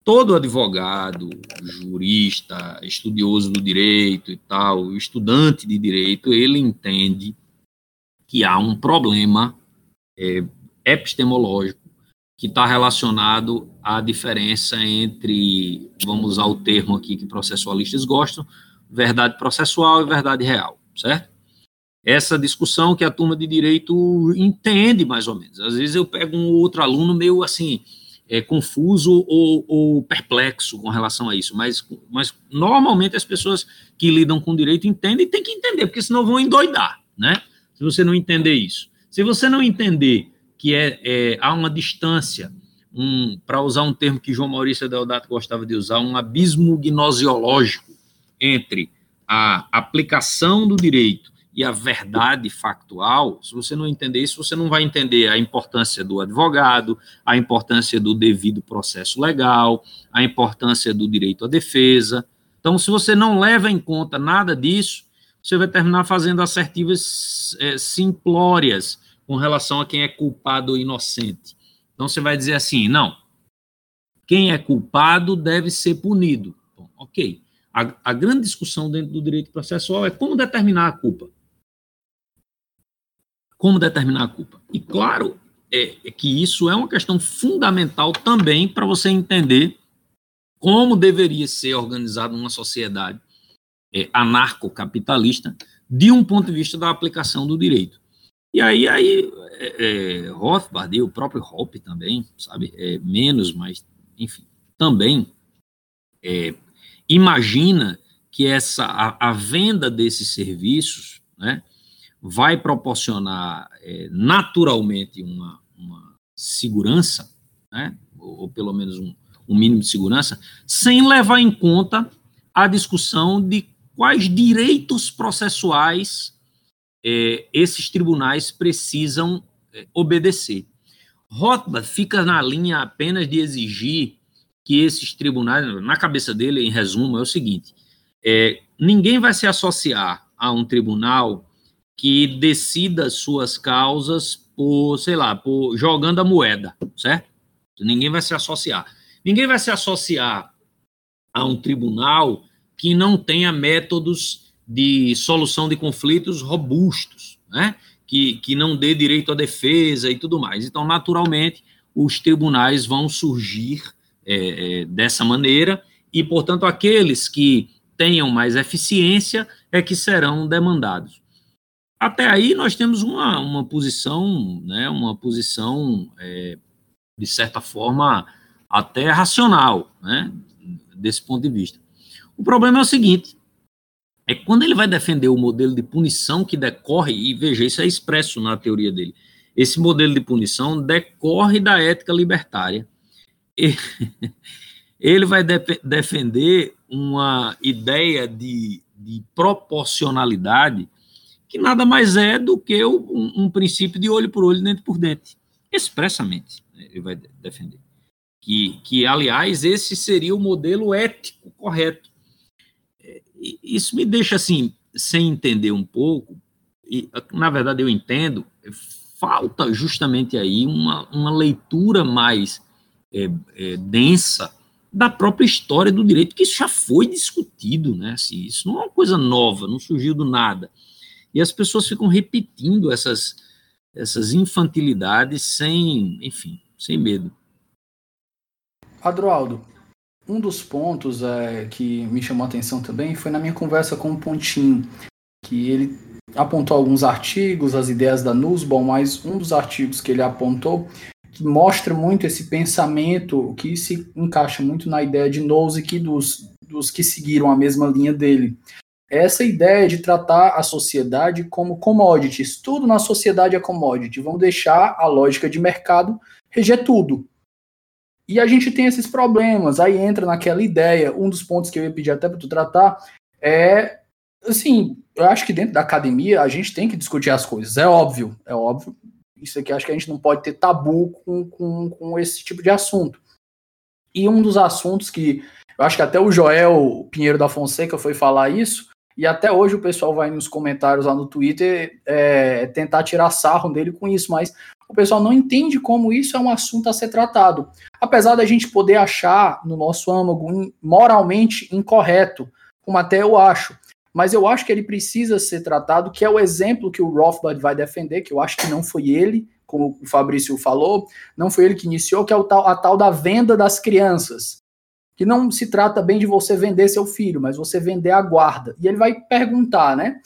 Todo advogado, jurista, estudioso do direito e tal, estudante de direito, ele entende que há um problema é, epistemológico que está relacionado à diferença entre, vamos usar o termo aqui que processualistas gostam, verdade processual e verdade real, certo? Essa discussão que a turma de direito entende mais ou menos. Às vezes eu pego um outro aluno meio assim, é, confuso ou, ou, perplexo com relação a isso, mas, mas normalmente as pessoas que lidam com direito entendem e tem que entender, porque senão vão endoidar, né? Se você não entender isso. Se você não entender que é, é há uma distância, um, para usar um termo que João Maurício Deodato gostava de usar, um abismo gnosiológico entre a aplicação do direito e a verdade factual, se você não entender isso, você não vai entender a importância do advogado, a importância do devido processo legal, a importância do direito à defesa. Então, se você não leva em conta nada disso, você vai terminar fazendo assertivas é, simplórias, com relação a quem é culpado ou inocente. Então você vai dizer assim: não, quem é culpado deve ser punido. Bom, ok. A, a, grande discussão dentro do direito processual é como determinar a culpa. Como determinar a culpa. E claro é, é que isso é uma questão fundamental também para você entender como deveria ser organizada uma sociedade é, anarcocapitalista de um ponto de vista da aplicação do direito. E aí, aí é, é, Rothbard e o próprio Hoppe também, sabe, é, menos, mas, enfim, também é, imagina que essa a, a, venda desses serviços né, vai proporcionar é, naturalmente uma, uma segurança, né, ou, ou, pelo menos um, um mínimo de segurança, sem levar em conta a discussão de quais direitos processuais é, esses tribunais precisam é, obedecer. Rothbard fica na linha apenas de exigir que esses tribunais, na cabeça dele, em resumo, é o seguinte: é, ninguém vai se associar a um tribunal que decida suas causas por, sei lá, por jogando a moeda, certo? Ninguém vai se associar. Ninguém vai se associar a um tribunal que não tenha métodos de solução de conflitos robustos, né? que, que não dê direito à defesa e tudo mais. Então, naturalmente, os tribunais vão surgir é, é, dessa maneira e, portanto, aqueles que tenham mais eficiência é que serão demandados. Até aí nós temos uma, uma posição, né, uma posição, é, de certa forma, até racional, né, desse ponto de vista. O problema é o seguinte: é quando ele vai defender o modelo de punição que decorre, e veja, isso é expresso na teoria dele. Esse modelo de punição decorre da ética libertária. Ele vai de defender uma ideia de, de, proporcionalidade que nada mais é do que um, um princípio de olho por olho, dente por dente. Expressamente, né, ele vai defender. Que, que, aliás, esse seria o modelo ético correto isso me deixa assim, sem entender um pouco, e na verdade eu entendo, falta justamente aí uma, uma leitura mais é, é, densa da própria história do direito, que isso já foi discutido, né? Assim, isso não é uma coisa nova, não surgiu do nada. E as pessoas ficam repetindo essas, essas infantilidades sem, enfim, sem medo. Adroaldo, um dos pontos é, que me chamou a atenção também foi na minha conversa com o Pontinho, que ele apontou alguns artigos, as ideias da Nussbaum, mas um dos artigos que ele apontou que mostra muito esse pensamento que se encaixa muito na ideia de Nozick dos, dos que seguiram a mesma linha dele. Essa ideia de tratar a sociedade como commodities. Tudo na sociedade é commodity. Vamos deixar a lógica de mercado reger tudo. E a gente tem esses problemas, aí entra naquela ideia, um dos pontos que eu ia pedir até para tu tratar é, assim, eu acho que dentro da academia a gente tem que discutir as coisas, é óbvio, é óbvio. Isso aqui acho que a gente não pode ter tabu com, com, com esse tipo de assunto. E um dos assuntos que eu acho que até o Joel Pinheiro da Fonseca foi falar isso, e até hoje o pessoal vai nos comentários lá no Twitter é, tentar tirar sarro dele com isso, mas o pessoal não entende como isso é um assunto a ser tratado. Apesar da gente poder achar no nosso âmago moralmente incorreto, como até eu acho, mas eu acho que ele precisa ser tratado, que é o exemplo que o Rothbard vai defender, que eu acho que não foi ele, como o Fabrício falou, não foi ele que iniciou, que é o tal, a tal da venda das crianças. Que não se trata bem de você vender seu filho, mas você vender a guarda. E ele vai perguntar, né?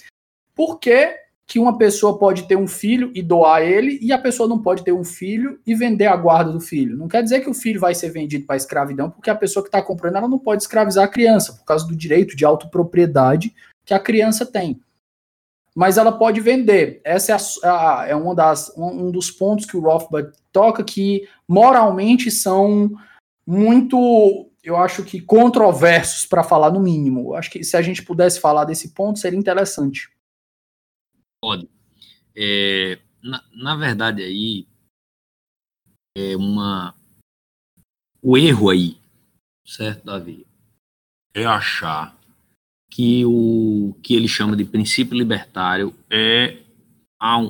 Por que que uma pessoa pode ter um filho e doar ele, e a pessoa não pode ter um filho e vender a guarda do filho. Não quer dizer que o filho vai ser vendido para escravidão, porque a pessoa que está comprando ela não pode escravizar a criança, por causa do direito de autopropriedade que a criança tem. Mas ela pode vender. Essa é, a, a, é uma das, um, um, dos pontos que o Rothbard toca que moralmente são muito, eu acho que controversos, para falar no mínimo. Acho que se a gente pudesse falar desse ponto, seria interessante. Pode. É, na, na verdade, aí, é uma. O erro aí, certo, Davi? É achar que o que ele chama de princípio libertário é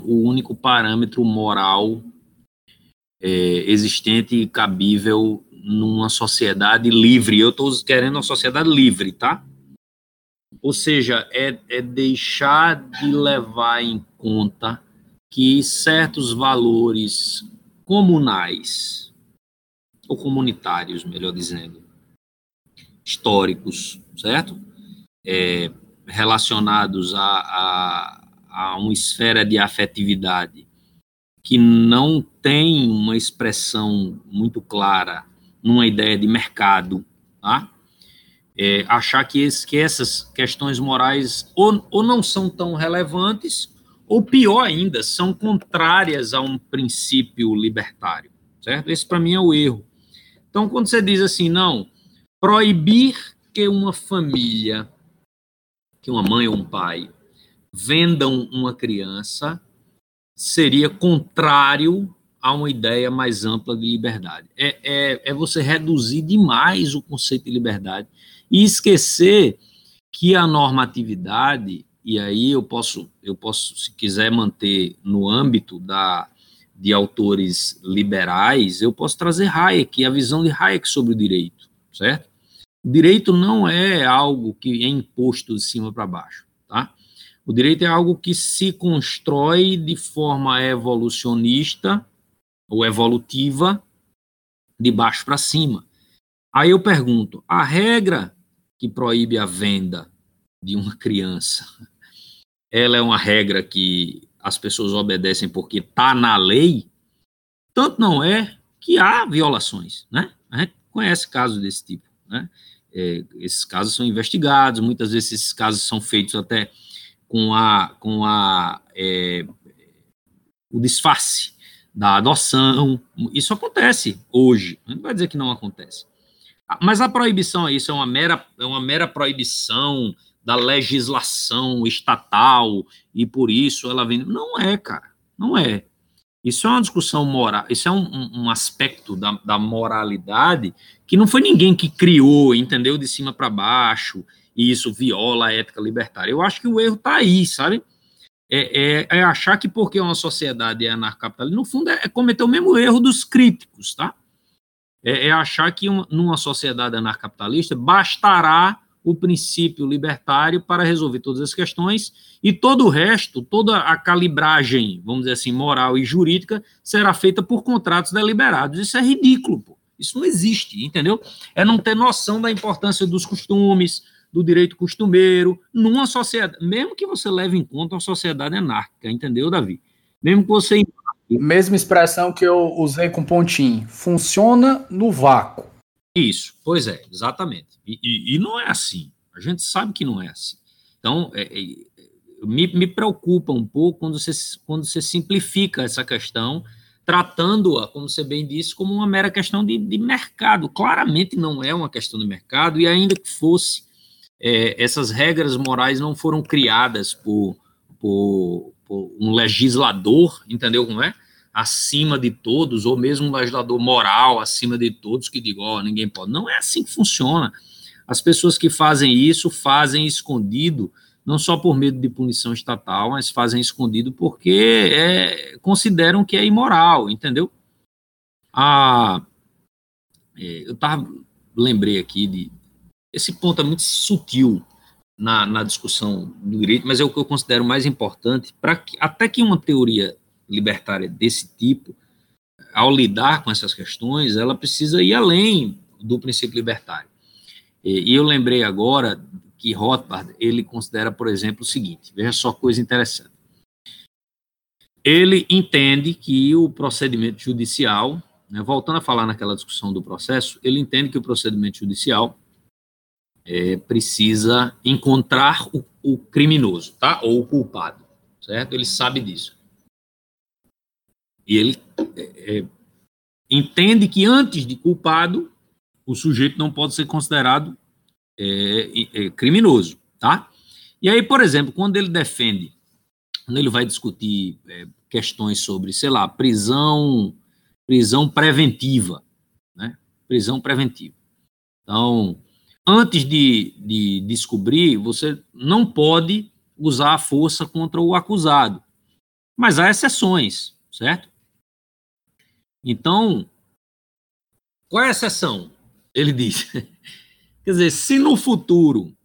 o único parâmetro moral é, existente e cabível numa sociedade livre. Eu estou querendo uma sociedade livre, tá? Ou seja, é, é deixar de levar em conta que certos valores comunais, ou comunitários, melhor dizendo, históricos, certo? É, relacionados a, a, a uma esfera de afetividade que não tem uma expressão muito clara numa ideia de mercado, tá? É, achar que, esse, que, essas questões morais ou, ou não são tão relevantes, ou pior ainda, são contrárias a um princípio libertário, certo? Esse para mim é o erro. Então, quando você diz assim, não, proibir que uma família, que uma mãe ou um pai, vendam uma criança, seria contrário a uma ideia mais ampla de liberdade. É, é, é você reduzir demais o conceito de liberdade e esquecer que a normatividade, e aí eu posso, eu posso, se quiser manter no âmbito da, de autores liberais, eu posso trazer Hayek, a visão de Hayek sobre o direito, certo? O direito não é algo que é imposto de cima para baixo, tá? O direito é algo que se constrói de forma evolucionista ou evolutiva de baixo para cima. Aí eu pergunto: a regra que proíbe a venda de uma criança, ela é uma regra que as pessoas obedecem porque está na lei? Tanto não é que há violações, né? A gente conhece casos desse tipo, né? É, esses casos são investigados, muitas vezes esses casos são feitos até com a com a é, o disfarce da adoção. Isso acontece hoje, não vai dizer que não acontece. Mas a proibição é isso, é uma mera, é uma mera proibição da legislação estatal e por isso ela vem. Não é, cara, não é. Isso é uma discussão moral, isso é um, um aspecto da, da, moralidade que não foi ninguém que criou, entendeu? De cima para baixo, e isso viola a ética libertária. Eu acho que o erro está aí, sabe? É, é, é, achar que porque uma sociedade é anarcapitalista, no fundo é, é cometer o mesmo erro dos críticos, tá? É, é achar que uma, numa sociedade anarcapitalista bastará o princípio libertário para resolver todas as questões e todo o resto, toda a calibragem, vamos dizer assim, moral e jurídica será feita por contratos deliberados. Isso é ridículo, pô. Isso não existe, entendeu? É não ter noção da importância dos costumes, do direito costumeiro, numa sociedade, mesmo que você leve em conta uma sociedade anárquica, entendeu, Davi? Mesmo que você. Mesma expressão que eu usei com pontinho. Funciona no vácuo. Isso, pois é, exatamente. E, e, e não é assim. A gente sabe que não é assim. Então, é, é, me, me preocupa um pouco quando você, quando você simplifica essa questão, tratando-a, como você bem disse, como uma mera questão de, de mercado. Claramente não é uma questão de mercado, e ainda que fosse, é, essas regras morais não foram criadas por, por, por, um legislador, entendeu como é? Acima de todos, ou mesmo um legislador moral acima de todos que diga, ó, oh, ninguém pode. Não é assim que funciona. As pessoas que fazem isso fazem escondido, não só por medo de punição estatal, mas fazem escondido porque é, consideram que é imoral, entendeu? Ah, é, eu tava, lembrei aqui de, esse ponto é muito sutil na, na discussão do direito, mas é o que eu considero mais importante para que até que uma teoria libertária desse tipo, ao lidar com essas questões, ela precisa ir além do princípio libertário. E, e eu lembrei agora que Rothbard ele considera, por exemplo, o seguinte: veja só coisa interessante. Ele entende que o procedimento judicial, né, voltando a falar naquela discussão do processo, ele entende que o procedimento judicial é, precisa encontrar o, o, criminoso, tá? Ou o culpado, certo? Ele sabe disso. E ele é, é, entende que antes de culpado, o sujeito não pode ser considerado é, é, criminoso, tá? E aí, por exemplo, quando ele defende, quando ele vai discutir é, questões sobre, sei lá, prisão, prisão preventiva, né? Prisão preventiva. Então, antes de, de descobrir, você não pode usar a força contra o acusado. Mas há exceções, certo? Então, qual é a exceção? Ele diz. Quer dizer, se no futuro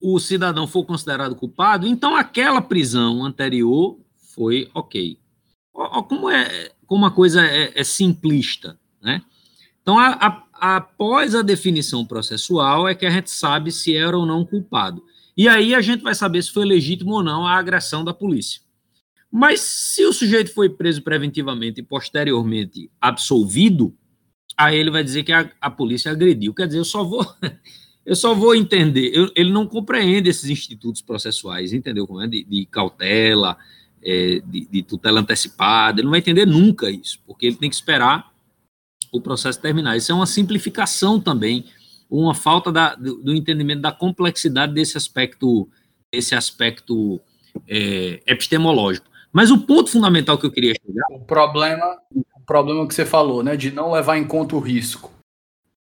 o cidadão for considerado culpado, então aquela prisão anterior foi ok. Como é como a coisa é, é simplista, né? Então, a, a, após a definição processual, é que a gente sabe se era ou não culpado. E aí a gente vai saber se foi legítimo ou não a agressão da polícia. Mas se o sujeito foi preso preventivamente e posteriormente absolvido, aí ele vai dizer que a, a polícia agrediu. Quer dizer, eu só vou eu só vou entender. Eu, ele não compreende esses institutos processuais, entendeu? Como é de, de cautela, é, de, de, tutela antecipada. Ele não vai entender nunca isso, porque ele tem que esperar o processo terminar. Isso é uma simplificação também, uma falta da, do, do, entendimento da complexidade desse aspecto, desse aspecto é, epistemológico. Mas o ponto fundamental que eu queria chegar. O problema, o problema que você falou, né, de não levar em conta o risco.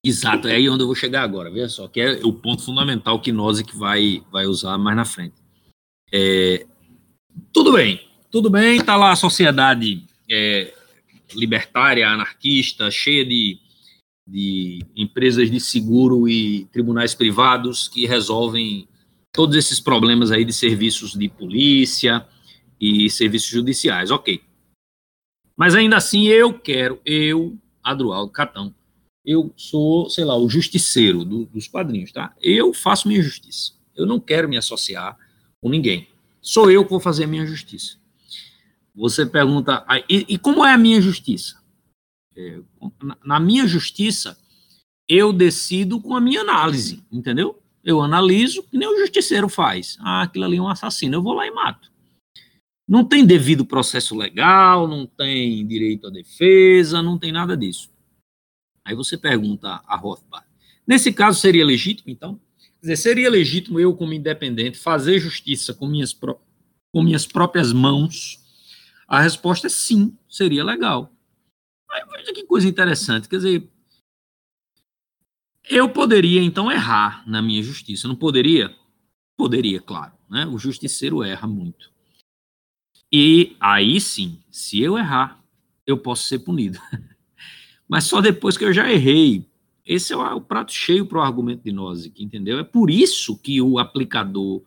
Exato, é aí onde eu vou chegar agora, veja só, que é o ponto fundamental que nós que vai, vai usar mais na frente. É, tudo bem, tudo bem, está lá a sociedade é, libertária, anarquista, cheia de, de empresas de seguro e tribunais privados que resolvem todos esses problemas aí de serviços de polícia e serviços judiciais, ok. Mas ainda assim eu quero, eu, Adroaldo Catão, eu sou, sei lá, o justiceiro do, dos quadrinhos, tá? Eu faço minha justiça. Eu não quero me associar com ninguém. Sou eu que vou fazer a minha justiça. Você pergunta, e, e como é a minha justiça? É, na, na minha justiça, eu decido com a minha análise, entendeu? Eu analiso, que nem o justiceiro faz. Ah, aquilo ali é um assassino, eu vou lá e mato. Não tem devido processo legal, não tem direito à defesa, não tem nada disso. Aí você pergunta a Rothbard, nesse caso seria legítimo, então? Quer dizer, seria legítimo eu, como independente, fazer justiça com minhas, com minhas próprias mãos? A resposta é sim, seria legal. Aí veja que coisa interessante, quer dizer, eu poderia então errar na minha justiça, não poderia? Poderia, claro, né? O justiceiro erra muito. E aí sim, se eu errar, eu posso ser punido. mas só depois que eu já errei. Esse é o, prato cheio para o argumento de Nozick, entendeu? É por isso que o aplicador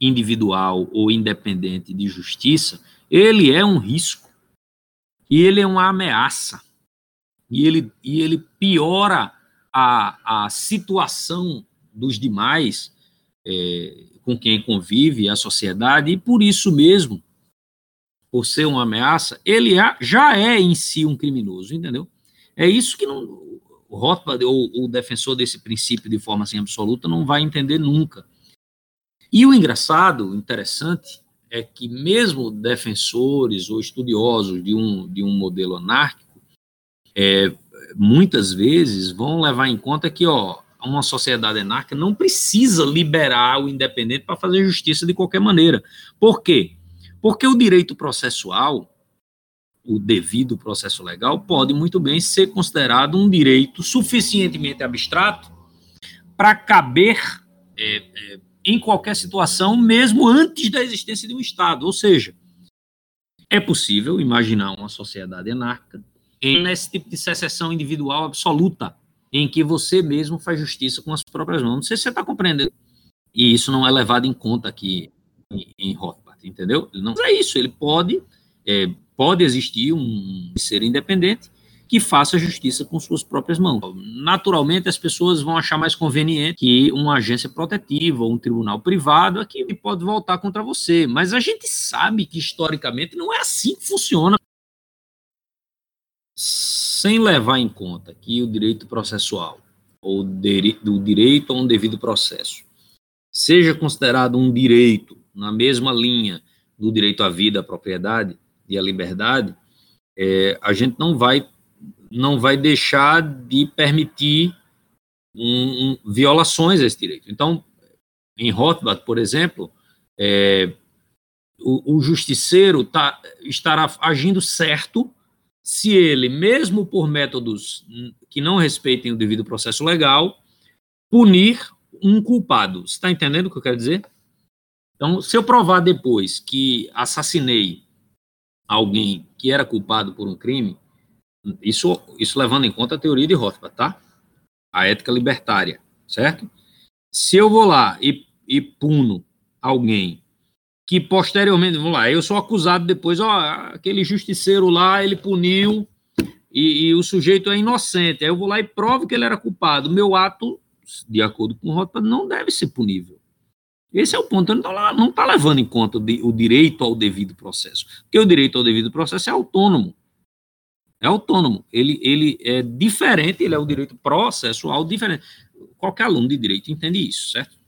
individual ou independente de justiça, ele é um risco. E ele é uma ameaça. E ele, e ele piora a, a situação dos demais é, com quem convive, a sociedade, e por isso mesmo, por ser uma ameaça, ele já é em si um criminoso, entendeu? É isso que não, o Rothbard, ou o defensor desse princípio de forma assim absoluta, não vai entender nunca. E o engraçado, interessante, é que mesmo defensores ou estudiosos de um, de um modelo anárquico, é, muitas vezes vão levar em conta que ó, uma sociedade anárquica não precisa liberar o independente para fazer justiça de qualquer maneira. Por quê? Porque o direito processual o devido processo legal, pode muito bem ser considerado um direito suficientemente abstrato para caber é, é, em qualquer situação, mesmo antes da existência de um Estado. Ou seja, é possível imaginar uma sociedade anárquica nesse tipo de secessão individual absoluta, em que você mesmo faz justiça com as próprias mãos. Não sei se você está compreendendo. E isso não é levado em conta aqui em, em Rothbard, entendeu? Não é isso, ele pode é, pode existir um ser independente que faça justiça com suas próprias mãos. Naturalmente, as pessoas vão achar mais conveniente que uma agência protetiva ou um tribunal privado aqui pode voltar contra você, mas a gente sabe que historicamente não é assim que funciona. Sem levar em conta que o direito processual ou do direito a um devido processo seja considerado um direito na mesma linha do direito à vida, à propriedade, e a liberdade, é, a gente não vai não vai deixar de permitir um, um, violações a esse direito. Então, em Rothbard, por exemplo, é, o, o, justiceiro tá, estará agindo certo se ele, mesmo por métodos que não respeitem o devido processo legal, punir um culpado. Você está entendendo o que eu quero dizer? Então, se eu provar depois que assassinei alguém que era culpado por um crime, isso, isso levando em conta a teoria de Rothbard, tá? A ética libertária, certo? Se eu vou lá e, e puno alguém que posteriormente, vamos lá, eu sou acusado depois, ó, aquele justiceiro lá, ele puniu e, e, o sujeito é inocente. Aí eu vou lá e provo que ele era culpado. Meu ato, de acordo com Rothbard, não deve ser punível. Esse é o ponto. Ele não está levando em conta o direito ao devido processo. Porque o direito ao devido processo é autônomo. É autônomo. Ele, ele é diferente, ele é o direito processual diferente. Qualquer aluno de direito entende isso, certo?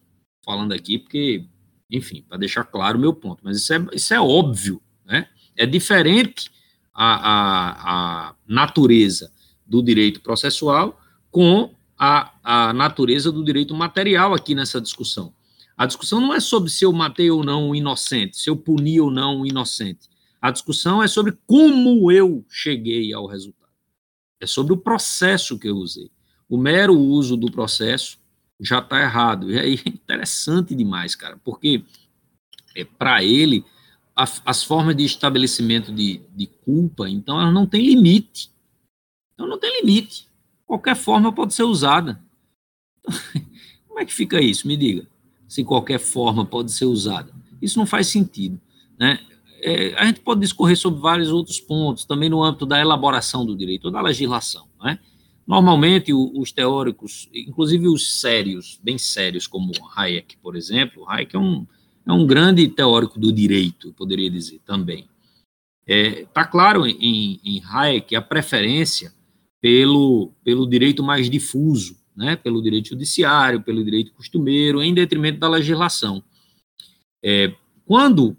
Falando aqui, porque, enfim, para deixar claro o meu ponto. Mas isso é, isso é óbvio, né? É diferente a, a, a natureza do direito processual com a, a natureza do direito material aqui nessa discussão. A discussão não é sobre se eu matei ou não um inocente, se eu puni ou não um inocente. A discussão é sobre como eu cheguei ao resultado. É sobre o processo que eu usei. O mero uso do processo já está errado. E aí é interessante demais, cara, porque é, para ele a, as formas de estabelecimento de, de culpa, então, elas não têm limite. Então, não tem limite. Qualquer forma pode ser usada. Como é que fica isso? Me diga. Se qualquer forma pode ser usada. Isso não faz sentido. Né? É, a gente pode discorrer sobre vários outros pontos, também no âmbito da elaboração do direito, ou da legislação. Né? Normalmente, o, os teóricos, inclusive os sérios, bem sérios, como Hayek, por exemplo, Hayek é um, é um grande teórico do direito, poderia dizer também. Está é, tá claro em, em Hayek a preferência pelo, pelo direito mais difuso, né, pelo direito judiciário, pelo direito costumeiro, em detrimento da legislação. É, quando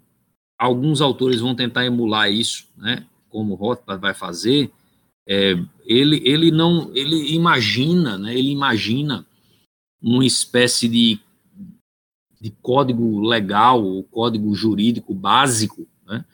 alguns autores vão tentar emular isso, né, como Rothbard vai fazer, é, ele, ele não, ele imagina, né, ele imagina uma espécie de de código legal, ou código jurídico básico, né?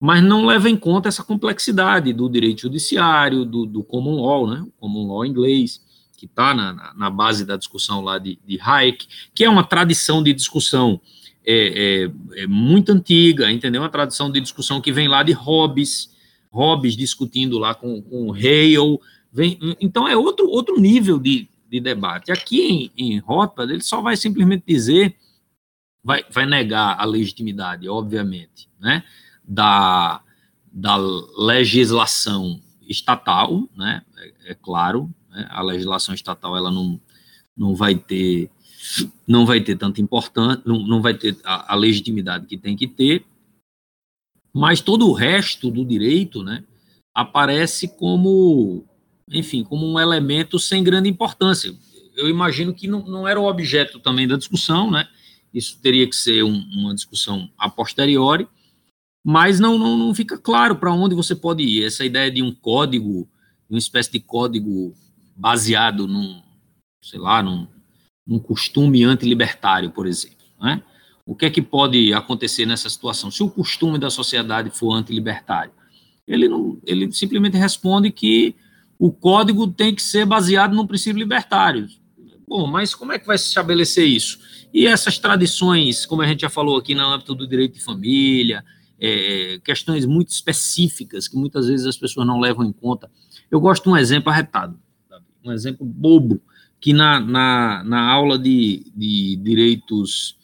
mas não leva em conta essa complexidade do direito judiciário, do, do common law, né? o common law inglês, que está na, na, base da discussão lá de, de Hayek, que é uma tradição de discussão é, é, é muito antiga, entendeu? Uma tradição de discussão que vem lá de Hobbes, Hobbes discutindo lá com, com Hale, vem, então é outro, outro nível de, de debate. Aqui em, em Rothbard, ele só vai simplesmente dizer vai, vai negar a legitimidade, obviamente, né, da, da legislação estatal, né, é, é claro, né, a legislação estatal ela não, não vai ter não vai ter tanta importância, não, não vai ter a, a, legitimidade que tem que ter, mas todo o resto do direito, né, aparece como, enfim, como um elemento sem grande importância. Eu imagino que não, não era o objeto também da discussão, né, isso teria que ser um, uma discussão a posteriori, mas não, não, não fica claro para onde você pode ir. Essa ideia de um código, uma espécie de código baseado num, sei lá, num, num costume antilibertário, por exemplo. Né? O que é que pode acontecer nessa situação? Se o costume da sociedade for antilibertário, ele, não, ele simplesmente responde que o código tem que ser baseado num princípio libertário. Bom, mas como é que vai se estabelecer isso? E essas tradições, como a gente já falou aqui no âmbito do direito de família, é, questões muito específicas que muitas vezes as pessoas não levam em conta. Eu gosto de um exemplo arretado, um exemplo bobo, que na, na, na aula de, de direitos,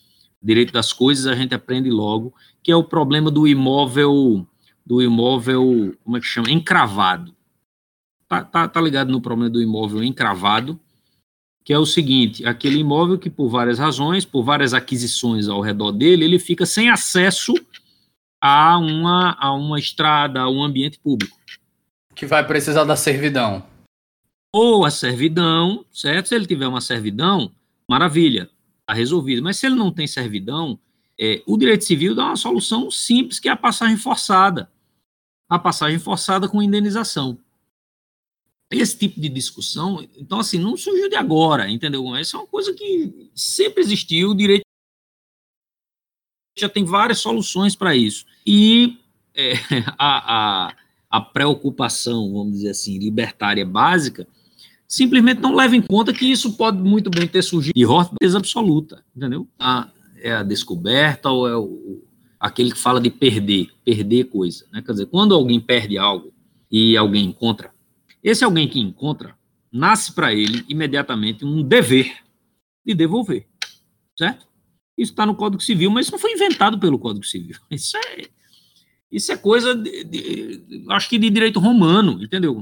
direito das coisas a gente aprende logo, que é o problema do imóvel, do imóvel, como é que chama? Encravado. Tá, tá, tá ligado no problema do imóvel encravado? que é o seguinte: aquele imóvel que, por várias razões, por várias aquisições ao redor dele, ele fica sem acesso a uma, a uma estrada, a um ambiente público. Que vai precisar da servidão. Ou a servidão, certo? Se ele tiver uma servidão, maravilha, está resolvido. Mas se ele não tem servidão, é, o direito civil dá uma solução simples, que é a passagem forçada. A passagem forçada com indenização esse tipo de discussão, então, assim, não surgiu de agora, entendeu? Essa é uma coisa que sempre existiu, o direito já tem várias soluções para isso. E é, a, a, a, preocupação, vamos dizer assim, libertária básica, simplesmente não leva em conta que isso pode muito bem ter surgido de Rothbard absoluta, entendeu? A, é a descoberta ou é o, aquele que fala de perder, perder coisa, né? Quer dizer, quando alguém perde algo e alguém encontra, esse alguém que encontra, nasce para ele imediatamente um dever de devolver, certo? Isso está no Código Civil, mas isso não foi inventado pelo Código Civil. Isso é, isso é coisa, de, de, acho que de direito romano, entendeu?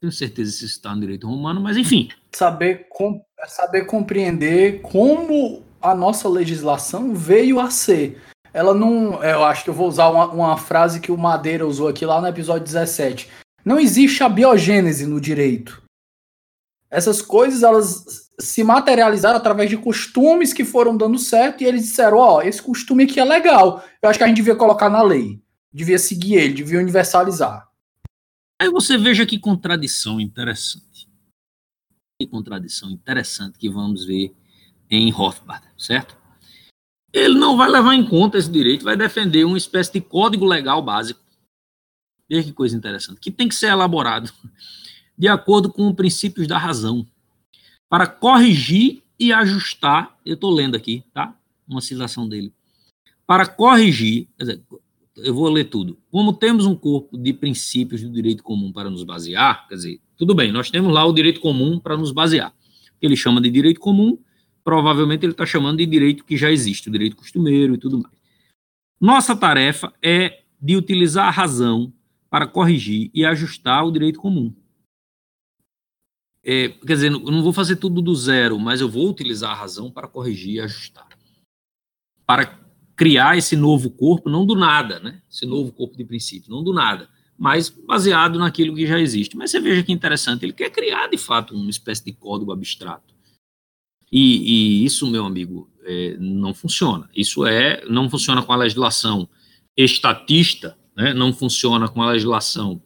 tenho certeza se está no direito romano, mas enfim. Saber, com, saber compreender como a nossa legislação veio a ser. Ela não. Eu acho que eu vou usar uma, uma frase que o Madeira usou aqui lá no episódio 17. Não existe a biogênese no direito. Essas coisas elas se materializaram através de costumes que foram dando certo e eles disseram: Ó, oh, esse costume aqui é legal. Eu acho que a gente devia colocar na lei. Devia seguir ele, devia universalizar. Aí você veja que contradição interessante. Que contradição interessante que vamos ver em Rothbard, certo? Ele não vai levar em conta esse direito, vai defender uma espécie de código legal básico. Veja que coisa interessante, que tem que ser elaborado de acordo com os princípios da razão, para corrigir e ajustar. Eu estou lendo aqui, tá? Uma citação dele. Para corrigir, eu vou ler tudo. Como temos um corpo de princípios do direito comum para nos basear, quer dizer, tudo bem, nós temos lá o direito comum para nos basear. Ele chama de direito comum, provavelmente ele está chamando de direito que já existe, o direito costumeiro e tudo mais. Nossa tarefa é de utilizar a razão para corrigir e ajustar o direito comum. É, quer dizer, eu não vou fazer tudo do zero, mas eu vou utilizar a razão para corrigir e ajustar. Para criar esse novo corpo, não do nada, né? Esse novo corpo de princípio, não do nada, mas baseado naquilo que já existe. Mas você veja que interessante, ele quer criar de fato uma espécie de código abstrato. E, e isso, meu amigo, é, não funciona. Isso é, não funciona com a legislação estatista, né? não funciona com a legislação,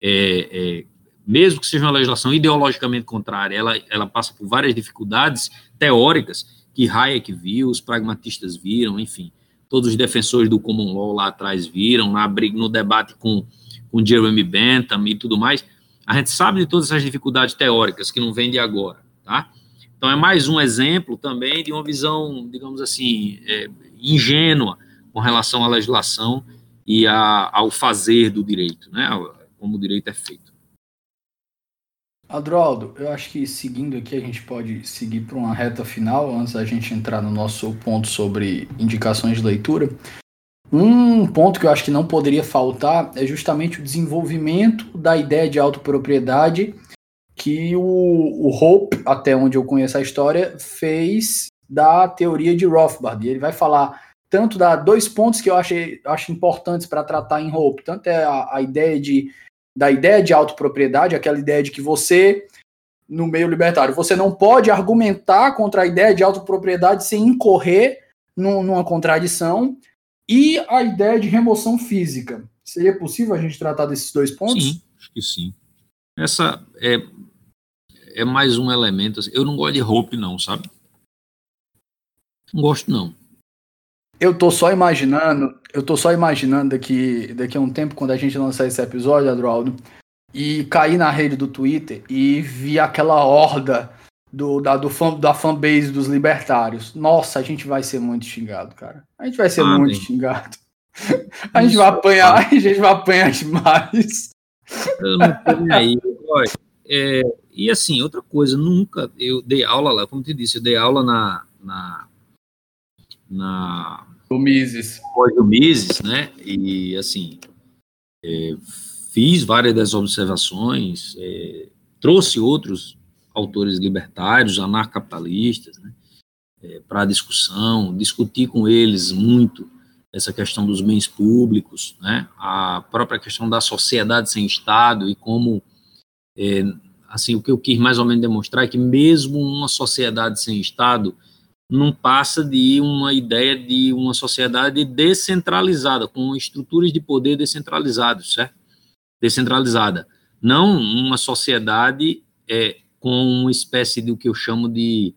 é, é, mesmo que seja uma legislação ideologicamente contrária, ela, ela passa por várias dificuldades teóricas que Hayek viu, os pragmatistas viram, enfim todos os defensores do common law lá atrás viram, na briga, no debate com, com Jeremy Bentham e tudo mais, a gente sabe de todas essas dificuldades teóricas que não vêm de agora, tá? Então é mais um exemplo também de uma visão, digamos assim, é, ingênua com relação à legislação e a, ao fazer do direito, né? Como o direito é feito. Adroaldo, eu acho que seguindo aqui a gente pode seguir para uma reta final antes da gente entrar no nosso ponto sobre indicações de leitura. Um ponto que eu acho que não poderia faltar é justamente o desenvolvimento da ideia de autopropriedade que o, o Hope, até onde eu conheço a história, fez da teoria de Rothbard. E ele vai falar tanto da dois pontos que eu acho, acho importantes para tratar em Hope, tanto é a, a ideia de da ideia de autopropriedade, aquela ideia de que você, no meio libertário, você não pode argumentar contra a ideia de autopropriedade sem incorrer num, numa contradição, e a ideia de remoção física. Seria possível a gente tratar desses dois pontos? Sim, acho que sim. Essa é, é mais um elemento. Assim, eu não gosto de Hope, não, sabe? Não gosto, não. Eu tô só imaginando, eu tô só imaginando daqui, daqui a um tempo, quando a gente lançar esse episódio, Adroaldo, e cair na rede do Twitter e ver aquela horda do, da, do fan, da fanbase dos libertários. Nossa, a gente vai ser muito xingado, cara. A gente vai ser ah, muito bem. xingado. A gente Isso, vai apanhar, a gente vai apanhar demais. Eu não tô aí. Olha, é, e assim, outra coisa, nunca, eu dei aula lá, como te disse, eu dei aula na, na na do Mises. do Mises, né? E assim é, fiz várias das observações, é, trouxe outros autores libertários, anarcapitalistas, né? É, para a discussão, discuti com eles muito essa questão dos bens públicos, né? A própria questão da sociedade sem Estado e como é, assim o que eu quis mais ou menos demonstrar é que mesmo uma sociedade sem Estado não passa de uma ideia de uma sociedade descentralizada, com estruturas de poder descentralizadas, certo? Descentralizada. Não uma sociedade é, com uma espécie do que eu chamo de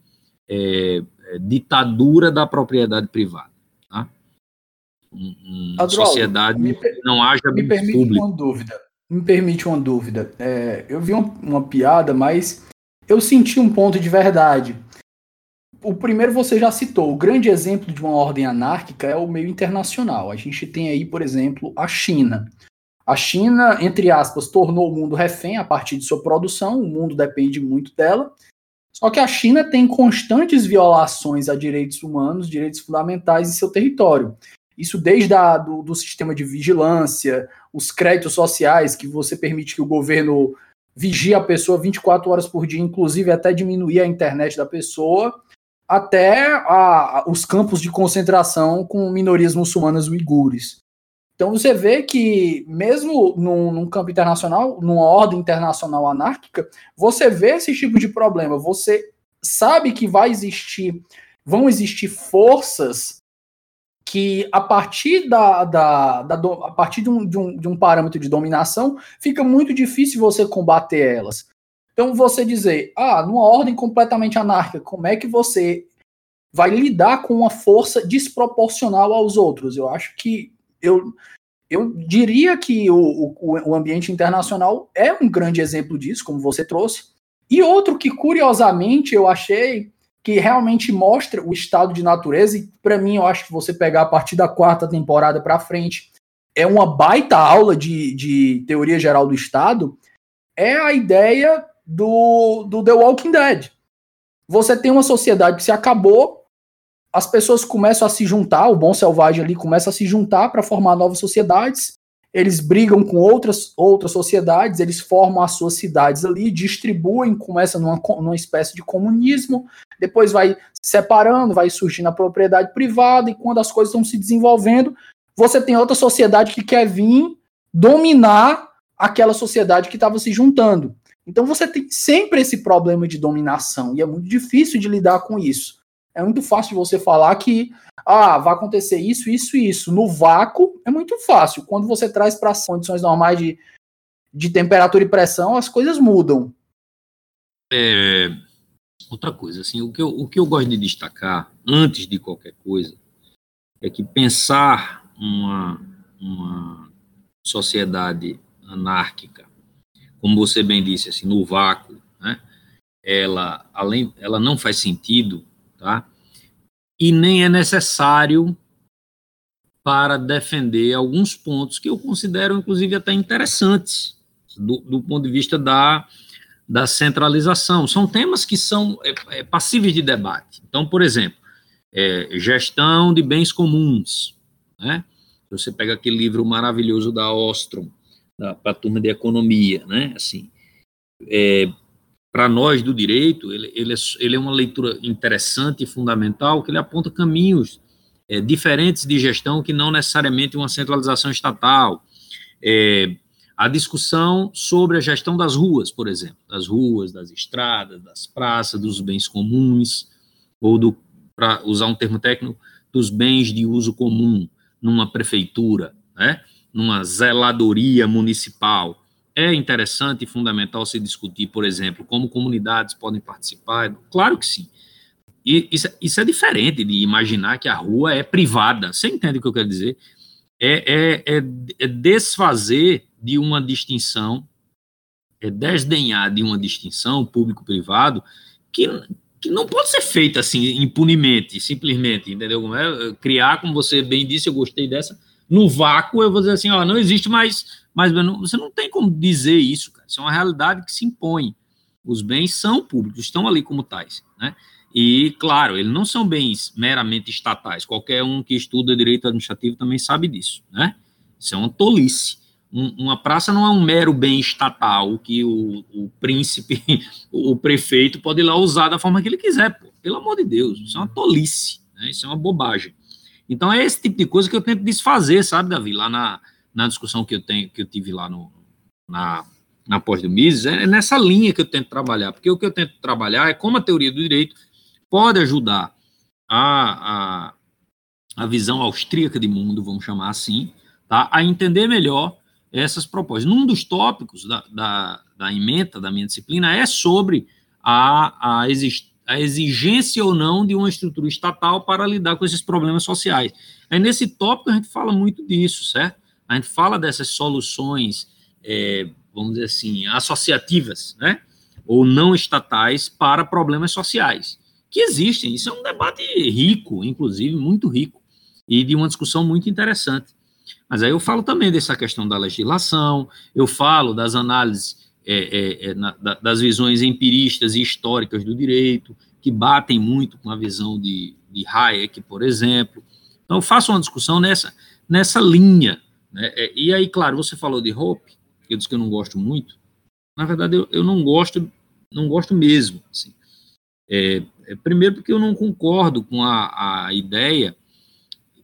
é, é ditadura da propriedade privada. Tá? Uma sociedade me, não haja me permite público. uma dúvida. Me permite uma dúvida. É, eu vi uma, uma piada, mas eu senti um ponto de verdade o primeiro você já citou, o grande exemplo de uma ordem anárquica é o meio internacional. A gente tem aí, por exemplo, a China. A China, entre aspas, tornou o mundo refém a partir de sua produção, o mundo depende muito dela. Só que a China tem constantes violações a direitos humanos, direitos fundamentais em seu território. Isso desde a, do, do sistema de vigilância, os créditos sociais, que você permite que o governo vigia a pessoa 24 horas por dia, inclusive até diminuir a internet da pessoa, até a, os campos de concentração com minorias muçulmanas uigures. Então você vê que, mesmo num, num, campo internacional, numa ordem internacional anárquica, você vê esse tipo de problema. Você sabe que vai existir, vão existir forças que, a partir, da, da, da a partir de um, de, um, de um parâmetro de dominação, fica muito difícil você combater elas. Então você dizer, ah, numa ordem completamente anárquica, como é que você vai lidar com uma força desproporcional aos outros? Eu acho que eu, eu diria que o, o, o, ambiente internacional é um grande exemplo disso, como você trouxe. E outro que, curiosamente, eu achei que realmente mostra o estado de natureza, e para mim, eu acho que você pegar a partir da quarta temporada para frente, é uma baita aula de, de teoria geral do Estado, é a ideia do, do The Walking Dead. Você tem uma sociedade que se acabou, as pessoas começam a se juntar, o bom selvagem ali começa a se juntar para formar novas sociedades. Eles brigam com outras, outras sociedades, eles formam as suas cidades ali, distribuem, começa numa, numa espécie de comunismo, depois vai separando, vai surgindo a propriedade privada, e quando as coisas estão se desenvolvendo, você tem outra sociedade que quer vir dominar aquela sociedade que estava se juntando. Então você tem sempre esse problema de dominação, e é muito difícil de lidar com isso. É muito fácil você falar que ah, vai acontecer isso, isso e isso. No vácuo é muito fácil. Quando você traz para condições normais de, de temperatura e pressão, as coisas mudam. É, outra coisa, assim, o que, eu, o que eu gosto de destacar, antes de qualquer coisa, é que pensar uma, uma sociedade anárquica, como você bem disse, assim, no vácuo, né, ela, além, ela não faz sentido tá? E nem é necessário para defender alguns pontos que eu considero, inclusive, até interessantes do, do ponto de vista da, da centralização. São temas que são é, é, passíveis de debate. Então, por exemplo, é, gestão de bens comuns, né? Você pega aquele livro maravilhoso da Ostrom, para a turma de economia, né? Assim, é, para nós do direito, ele, ele, é, ele, é, uma leitura interessante e fundamental, que ele aponta caminhos é, diferentes de gestão que não necessariamente uma centralização estatal. É, a discussão sobre a gestão das ruas, por exemplo, das ruas, das estradas, das praças, dos bens comuns, ou para usar um termo técnico, dos bens de uso comum numa prefeitura, né, numa zeladoria municipal é interessante e fundamental se discutir, por exemplo, como comunidades podem participar? Claro que sim. E isso, isso é diferente de imaginar que a rua é privada. Você entende o que eu quero dizer? É, é, é, é desfazer de uma distinção, é desdenhar de uma distinção público-privado que, que não pode ser feita assim impunemente, simplesmente, entendeu? É, criar, como você bem disse, eu gostei dessa, no vácuo, eu vou dizer assim, ó, não existe mais mas você não tem como dizer isso, cara. Isso é uma realidade que se impõe. Os bens são públicos, estão ali como tais, né? E, claro, eles não são bens meramente estatais. Qualquer um que estuda direito administrativo também sabe disso, né? Isso é uma tolice. Um, uma praça não é um mero bem estatal que o, o príncipe, o prefeito pode ir lá usar da forma que ele quiser, pô. Pelo amor de Deus, isso é uma tolice, né? Isso é uma bobagem. Então é esse tipo de coisa que eu tento desfazer, sabe, Davi? Lá na, na discussão que eu tenho, que eu tive lá no, na, na pós do Mises, é nessa linha que eu tento trabalhar, porque o que eu tento trabalhar é como a teoria do direito pode ajudar a, a, a visão austríaca de mundo, vamos chamar assim, tá, a entender melhor essas propostas. Num dos tópicos da, da, da emenda da minha disciplina é sobre a, a, a exigência ou não de uma estrutura estatal para lidar com esses problemas sociais. Aí nesse tópico a gente fala muito disso, certo? a gente fala dessas soluções, é, vamos dizer assim, associativas, né? Ou não estatais para problemas sociais, que existem. Isso é um debate rico, inclusive muito rico, e de uma discussão muito interessante. Mas aí eu falo também dessa questão da legislação, eu falo das análises, é, é, é na, das visões empiristas e históricas do direito, que batem muito com a visão de, de Hayek, por exemplo. Então, eu faço uma discussão nessa, nessa linha né? É, e aí, claro, você falou de Hope, que eu disse que eu não gosto muito, na verdade, eu, eu não gosto, não gosto mesmo. Assim. É, é, primeiro porque eu não concordo com a, a ideia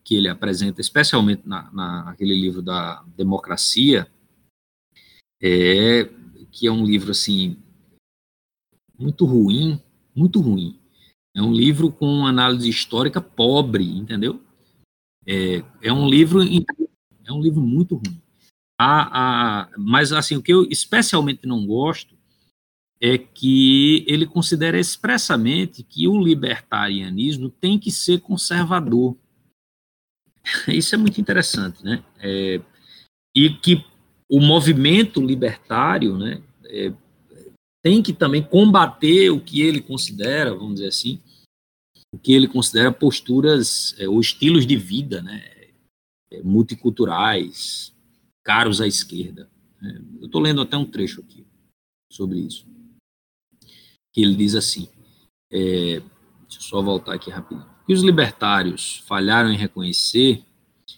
que ele apresenta, especialmente na, na, naquele livro da democracia, é, que é um livro assim muito ruim, muito ruim. É um livro com análise histórica pobre, entendeu? É, é um livro é um livro muito ruim. A, a, mas assim o que eu especialmente não gosto é que ele considera expressamente que o libertarianismo tem que ser conservador. Isso é muito interessante, né? É, e que o movimento libertário, né, é, tem que também combater o que ele considera, vamos dizer assim, o que ele considera posturas é, ou estilos de vida, né, é, multiculturais, caros à esquerda. Né. Eu estou lendo até um trecho aqui sobre isso, que ele diz assim, é, deixa eu só voltar aqui rapidinho, que os libertários falharam em reconhecer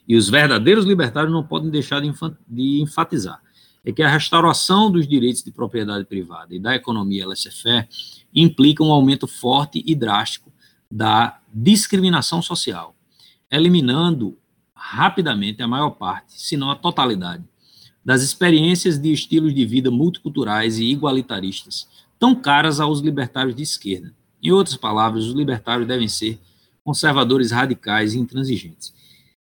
e os verdadeiros libertários não podem deixar de, enfatizar é que a restauração dos direitos de propriedade privada e da economia laissez-faire implica um aumento forte e drástico da discriminação social, eliminando rapidamente a maior parte, se não a totalidade, das experiências de estilos de vida multiculturais e igualitaristas, tão caras aos libertários de esquerda. Em outras palavras, os libertários devem ser conservadores radicais e intransigentes.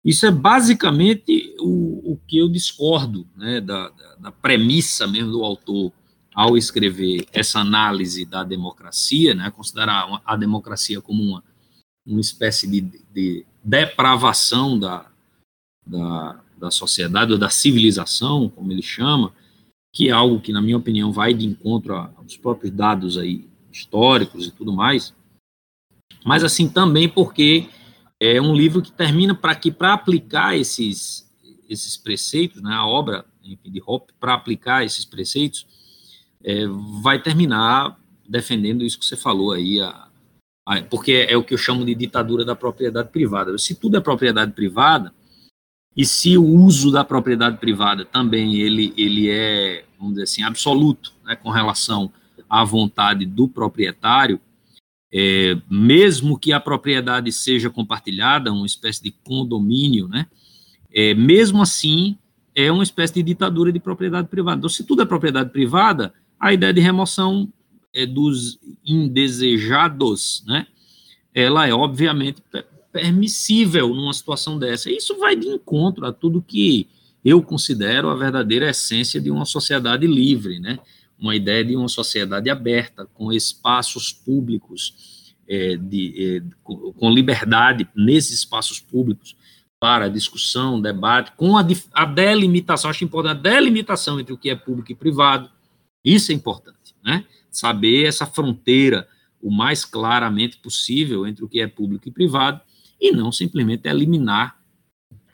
Isso é basicamente o, o que eu discordo né, da, da, da, premissa mesmo do autor ao escrever essa análise da democracia, né, considerar a democracia como uma, uma espécie de, de depravação da, da, da sociedade ou da civilização, como ele chama, que é algo que, na minha opinião, vai de encontro aos próprios dados aí históricos e tudo mais, mas assim também porque é um livro que termina para que para aplicar esses esses preceitos, né, a obra enfim, de Hoppe para aplicar esses preceitos, é, vai terminar defendendo isso que você falou aí, a, a, porque é, é o que eu chamo de ditadura da propriedade privada. Se tudo é propriedade privada e se o uso da propriedade privada também ele ele é vamos dizer assim absoluto, né, com relação à vontade do proprietário, é, mesmo que a propriedade seja compartilhada, uma espécie de condomínio, né? É, mesmo assim, é uma espécie de ditadura de propriedade privada. Então, se tudo é propriedade privada, a ideia de remoção é, dos indesejados, né? Ela é obviamente permissível numa situação dessa. Isso vai de encontro a tudo que eu considero a verdadeira essência de uma sociedade livre, né? Uma ideia de uma sociedade aberta, com espaços públicos, é, de, é, com liberdade nesses espaços públicos para discussão, debate, com a, a delimitação, acho importante a delimitação entre o que é público e privado, isso é importante, né? Saber essa fronteira o mais claramente possível entre o que é público e privado, e não simplesmente eliminar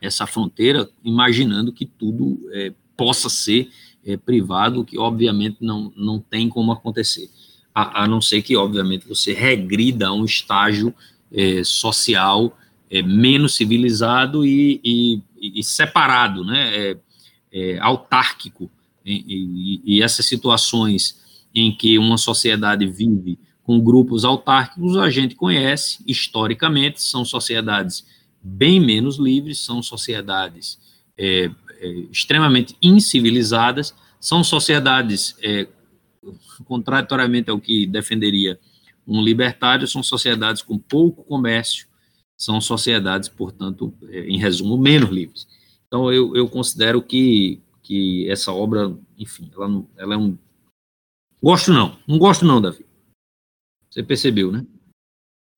essa fronteira, imaginando que tudo é, possa ser é, privado, que obviamente não, não tem como acontecer, a, a não ser que, obviamente, você regrida a um estágio é, social é, menos civilizado e, e, e separado, né, é, é, autárquico, e, e, essas situações em que uma sociedade vive com grupos autárquicos, a gente conhece historicamente, são sociedades bem menos livres, são sociedades é, extremamente incivilizadas, são sociedades, é, contraditoriamente ao que defenderia um libertário, são sociedades com pouco comércio, são sociedades, portanto, é, em resumo, menos livres. Então, eu, eu considero que, que essa obra, enfim, ela, ela é um. Gosto não, não gosto não, Davi. Você percebeu, né?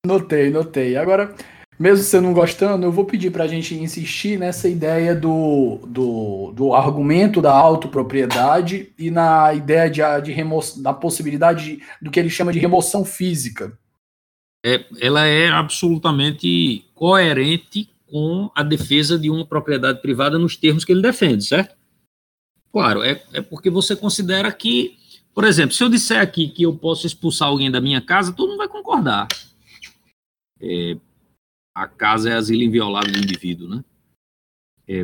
Notei, notei. Agora, mesmo você não gostando, eu vou pedir para a gente insistir nessa ideia do, do, do argumento da autopropriedade e na ideia de, de remoção, da possibilidade de, do que ele chama de remoção física. É, ela é absolutamente coerente com a defesa de uma propriedade privada nos termos que ele defende, certo? Claro, é, é porque você considera que, por exemplo, se eu disser aqui que eu posso expulsar alguém da minha casa, todo mundo vai concordar. É, a casa é asilo inviolável do indivíduo, né? É,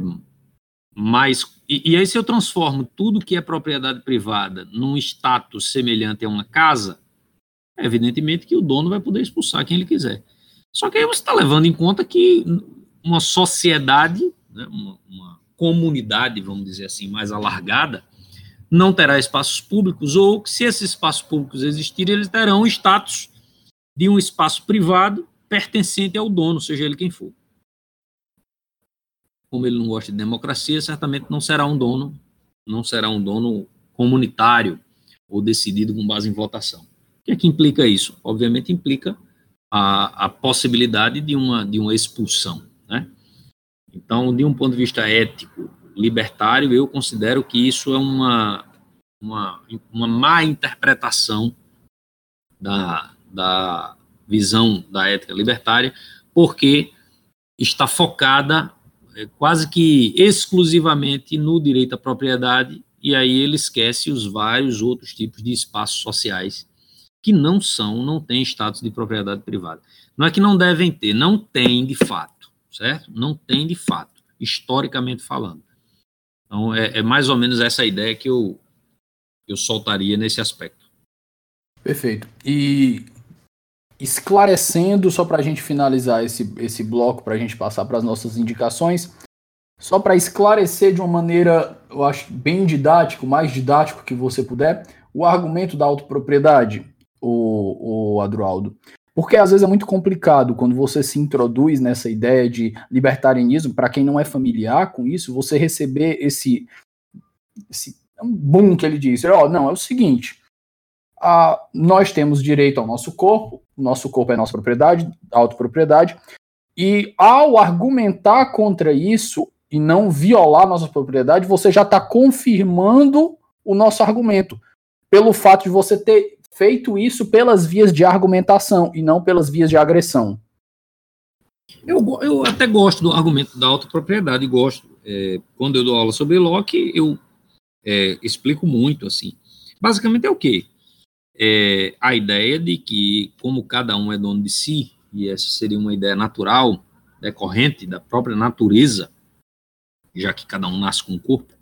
Mas, e, e aí se eu transformo tudo que é propriedade privada num status semelhante a uma casa, evidentemente que o dono vai poder expulsar quem ele quiser. Só que aí você está levando em conta que uma sociedade, né, uma, uma comunidade, vamos dizer assim, mais alargada, não terá espaços públicos, ou que se esses espaços públicos existirem, eles terão status de um espaço privado pertencente ao dono, seja ele quem for. Como ele não gosta de democracia, certamente não será um dono, não será um dono comunitário ou decidido com base em votação. O que é que implica isso? Obviamente implica a, a possibilidade de uma, de uma expulsão. Né? Então, de um ponto de vista ético, libertário, eu considero que isso é uma, uma, uma má interpretação da, da visão da ética libertária, porque está focada é, quase que exclusivamente no direito à propriedade, e aí ele esquece os vários outros tipos de espaços sociais que não são, não têm status de propriedade privada. Não é que não devem ter, não tem de fato, certo? Não tem de fato, historicamente falando. Então, é, é mais ou menos essa ideia que eu, eu soltaria nesse aspecto. Perfeito. E esclarecendo, só para a gente finalizar esse, esse bloco, para a gente passar para as nossas indicações, só para esclarecer de uma maneira, eu acho, bem didático, mais didático que você puder, o argumento da autopropriedade o, o Adroaldo. Porque às vezes é muito complicado quando você se introduz nessa ideia de libertarianismo, para quem não é familiar com isso, você receber esse, esse boom que ele diz. Ó, oh, não, é o seguinte: nós temos direito ao nosso corpo, nosso corpo é nossa propriedade, autopropriedade, e ao argumentar contra isso e não violar nossa propriedade, você já está confirmando o nosso argumento. Pelo fato de você ter feito isso pelas vias de argumentação e não pelas vias de agressão. Eu, eu até gosto do argumento da autopropriedade, gosto. É, quando eu dou aula sobre Locke, eu é, explico muito, assim. Basicamente é o quê? É a ideia de que, como cada um é dono de si, e essa seria uma ideia natural, decorrente da própria natureza, já que cada um nasce com um corpo,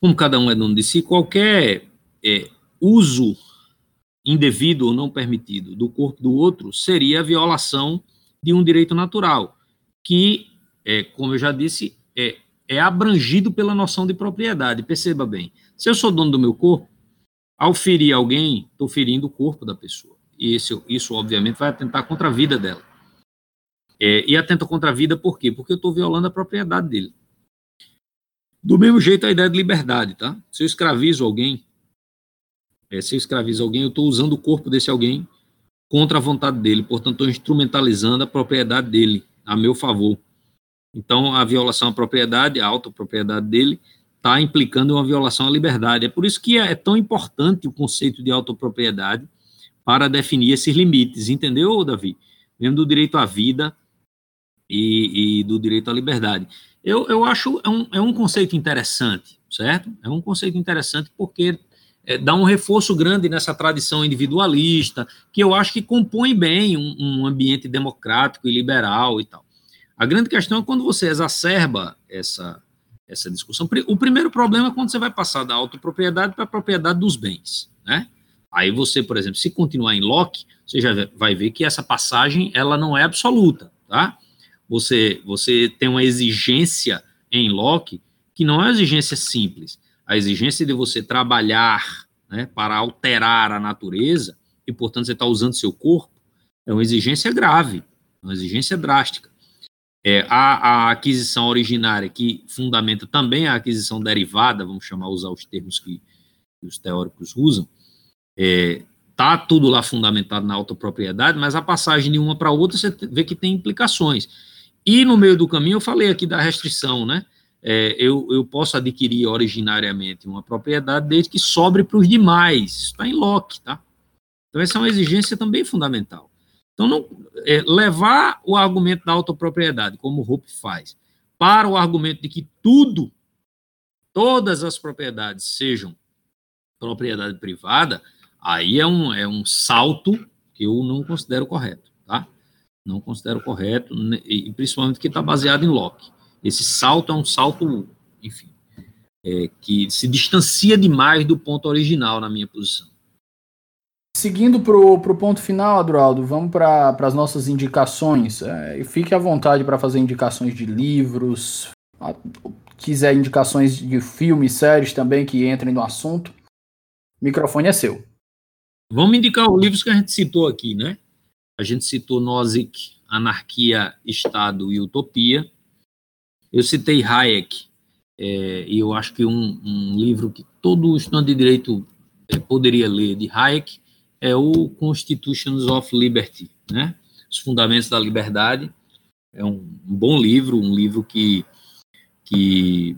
como cada um é dono de si, qualquer é, uso indevido ou não permitido do corpo do outro seria a violação de um direito natural, que, é, como eu já disse, é, é abrangido pela noção de propriedade. Perceba bem, se eu sou dono do meu corpo, ao ferir alguém, estou ferindo o corpo da pessoa. E isso, obviamente, vai atentar contra a vida dela. É, e atenta contra a vida por quê? Porque eu estou violando a propriedade dele. Do mesmo jeito, a ideia de liberdade, tá? Se eu escravizo alguém, é, se eu escravizo alguém, eu estou usando o corpo desse alguém contra a vontade dele, portanto, estou instrumentalizando a propriedade dele a meu favor. Então, a violação à propriedade, a autopropriedade dele, está implicando uma violação à liberdade. É por isso que é, é tão importante o conceito de autopropriedade para definir esses limites, entendeu, Davi? Mesmo do direito à vida e, e do direito à liberdade. Eu, eu acho é um, é um conceito interessante, certo? É um conceito interessante porque é, dá um reforço grande nessa tradição individualista, que eu acho que compõe bem um, um, ambiente democrático e liberal e tal. A grande questão é quando você exacerba essa, essa discussão. O primeiro problema é quando você vai passar da autopropriedade para a propriedade dos bens, né? Aí você, por exemplo, se continuar em Locke, você já vai ver que essa passagem ela não é absoluta, tá? Você, você tem uma exigência em Locke que não é uma exigência simples a exigência de você trabalhar né, para alterar a natureza, e portanto você está usando seu corpo, é uma exigência grave, uma exigência drástica. É, a, a, aquisição originária, que fundamenta também a aquisição derivada, vamos chamar, usar os termos que, que os teóricos usam, é, tá tudo lá fundamentado na autopropriedade, mas a passagem de uma para outra você vê que tem implicações. E no meio do caminho eu falei aqui da restrição, né? é, eu, eu posso adquirir originariamente uma propriedade desde que sobre para os demais. Está em Locke, tá? Então, essa é uma exigência também fundamental. Então, não, é, levar o argumento da autopropriedade, como o Hope faz, para o argumento de que tudo, todas as propriedades sejam propriedade privada, aí é um, é um salto que eu não considero correto, tá? Não considero correto, e principalmente que está baseado em Locke. esse salto é um salto, enfim, é, que se distancia demais do ponto original na minha posição. Seguindo para o ponto final, Adroaldo, vamos para as nossas indicações. É, fique à vontade para fazer indicações de livros, a, quiser indicações de filmes, séries também que entrem no assunto. O microfone é seu. Vamos indicar os livros que a gente citou aqui, né? A gente citou Nozick, Anarquia, Estado e Utopia. Eu citei Hayek, é, e eu acho que um, um, livro que todo estudante de direito é, poderia ler de Hayek é o Constitutions of Liberty, né? Os Fundamentos da Liberdade. É um, bom livro, um livro que, que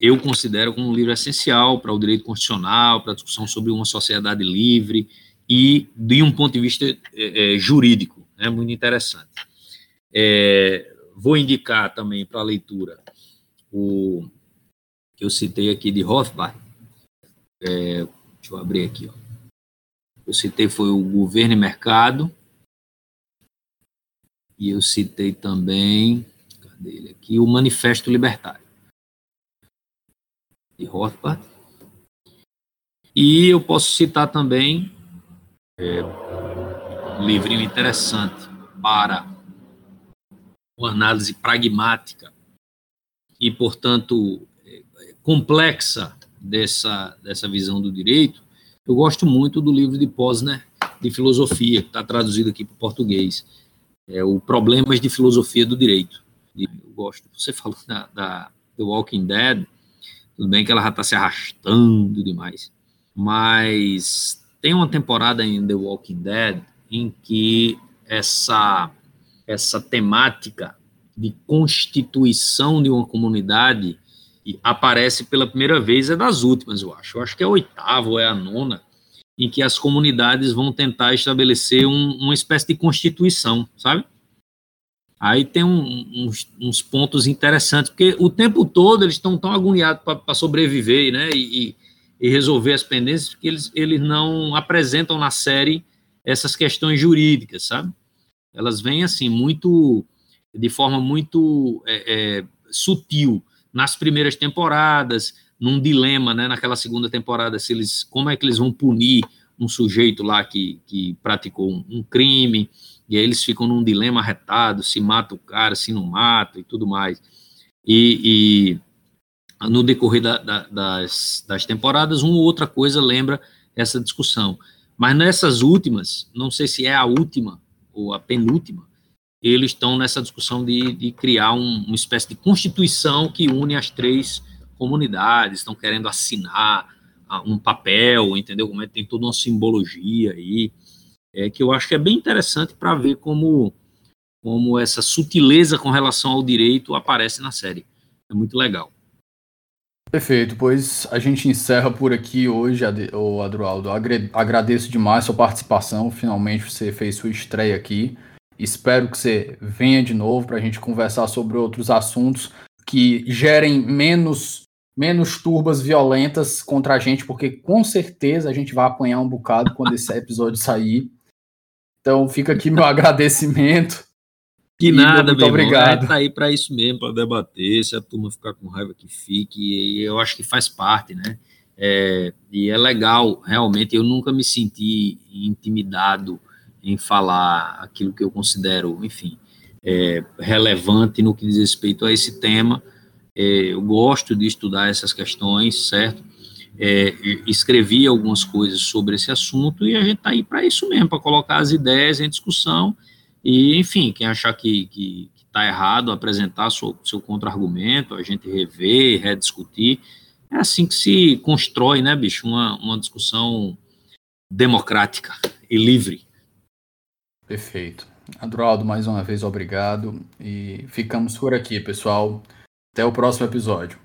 eu considero como um livro essencial para o direito constitucional, para a discussão sobre uma sociedade livre e de um ponto de vista é, é, jurídico, é né? muito interessante. É, vou indicar também para leitura o que eu citei aqui de Rothbard. É, deixa eu abrir aqui. Ó. Eu citei foi o Governo e Mercado. E eu citei também, cadê ele aqui? O Manifesto Libertário. De Rothbard. E eu posso citar também é, um livrinho interessante para uma análise pragmática e, portanto, complexa dessa, dessa visão do direito, eu gosto muito do livro de Posner de filosofia, que está traduzido aqui para o português. É o Problemas de Filosofia do Direito. Eu gosto. Você falou da, da The Walking Dead, tudo bem que ela já está se arrastando demais, mas tem uma temporada em The Walking Dead em que essa essa temática de constituição de uma comunidade aparece pela primeira vez, é das últimas, eu acho. Eu acho que é a oitava ou é a nona, em que as comunidades vão tentar estabelecer um, uma espécie de constituição, sabe? Aí tem um, uns, uns, pontos interessantes, porque o tempo todo eles estão tão agoniados para sobreviver, né? E, e, resolver as pendências, que eles, eles não apresentam na série essas questões jurídicas, sabe? elas vêm assim, muito, de forma muito é, é, sutil nas primeiras temporadas, num dilema, né, naquela segunda temporada, se eles, como é que eles vão punir um sujeito lá que, que praticou um, um crime, e aí eles ficam num dilema arretado, se mata o cara, se não mata e tudo mais. E, e no decorrer da, da, das, das temporadas, uma ou outra coisa lembra essa discussão. Mas nessas últimas, não sei se é a última ou a penúltima, eles estão nessa discussão de, de criar um, uma espécie de constituição que une as três comunidades, estão querendo assinar um papel, entendeu? Como é que tem toda uma simbologia aí, é, que eu acho que é bem interessante para ver como, como essa sutileza com relação ao direito aparece na série. É muito legal. Perfeito, pois a gente encerra por aqui hoje, Adroaldo. Agradeço demais sua participação. Finalmente você fez sua estreia aqui. Espero que você venha de novo para a gente conversar sobre outros assuntos que gerem menos, menos turbas violentas contra a gente, porque com certeza a gente vai apanhar um bocado quando esse episódio sair. Então fica aqui meu agradecimento. Que nada, muito meu obrigado. Tá aí para isso mesmo, para debater. Se a turma ficar com raiva, que fique. E eu acho que faz parte, né? É, e é legal, realmente. Eu nunca me senti intimidado em falar aquilo que eu considero, enfim, é, relevante no que diz respeito a esse tema. É, eu gosto de estudar essas questões, certo? É, escrevi algumas coisas sobre esse assunto e a gente está aí para isso mesmo, para colocar as ideias em discussão e, enfim, quem achar que está tá errado, apresentar seu, seu contra-argumento, a gente rever, rediscutir. É assim que se constrói, né, bicho, uma, uma discussão democrática e livre. Perfeito. Adroaldo, mais uma vez, obrigado. E ficamos por aqui, pessoal. Até o próximo episódio.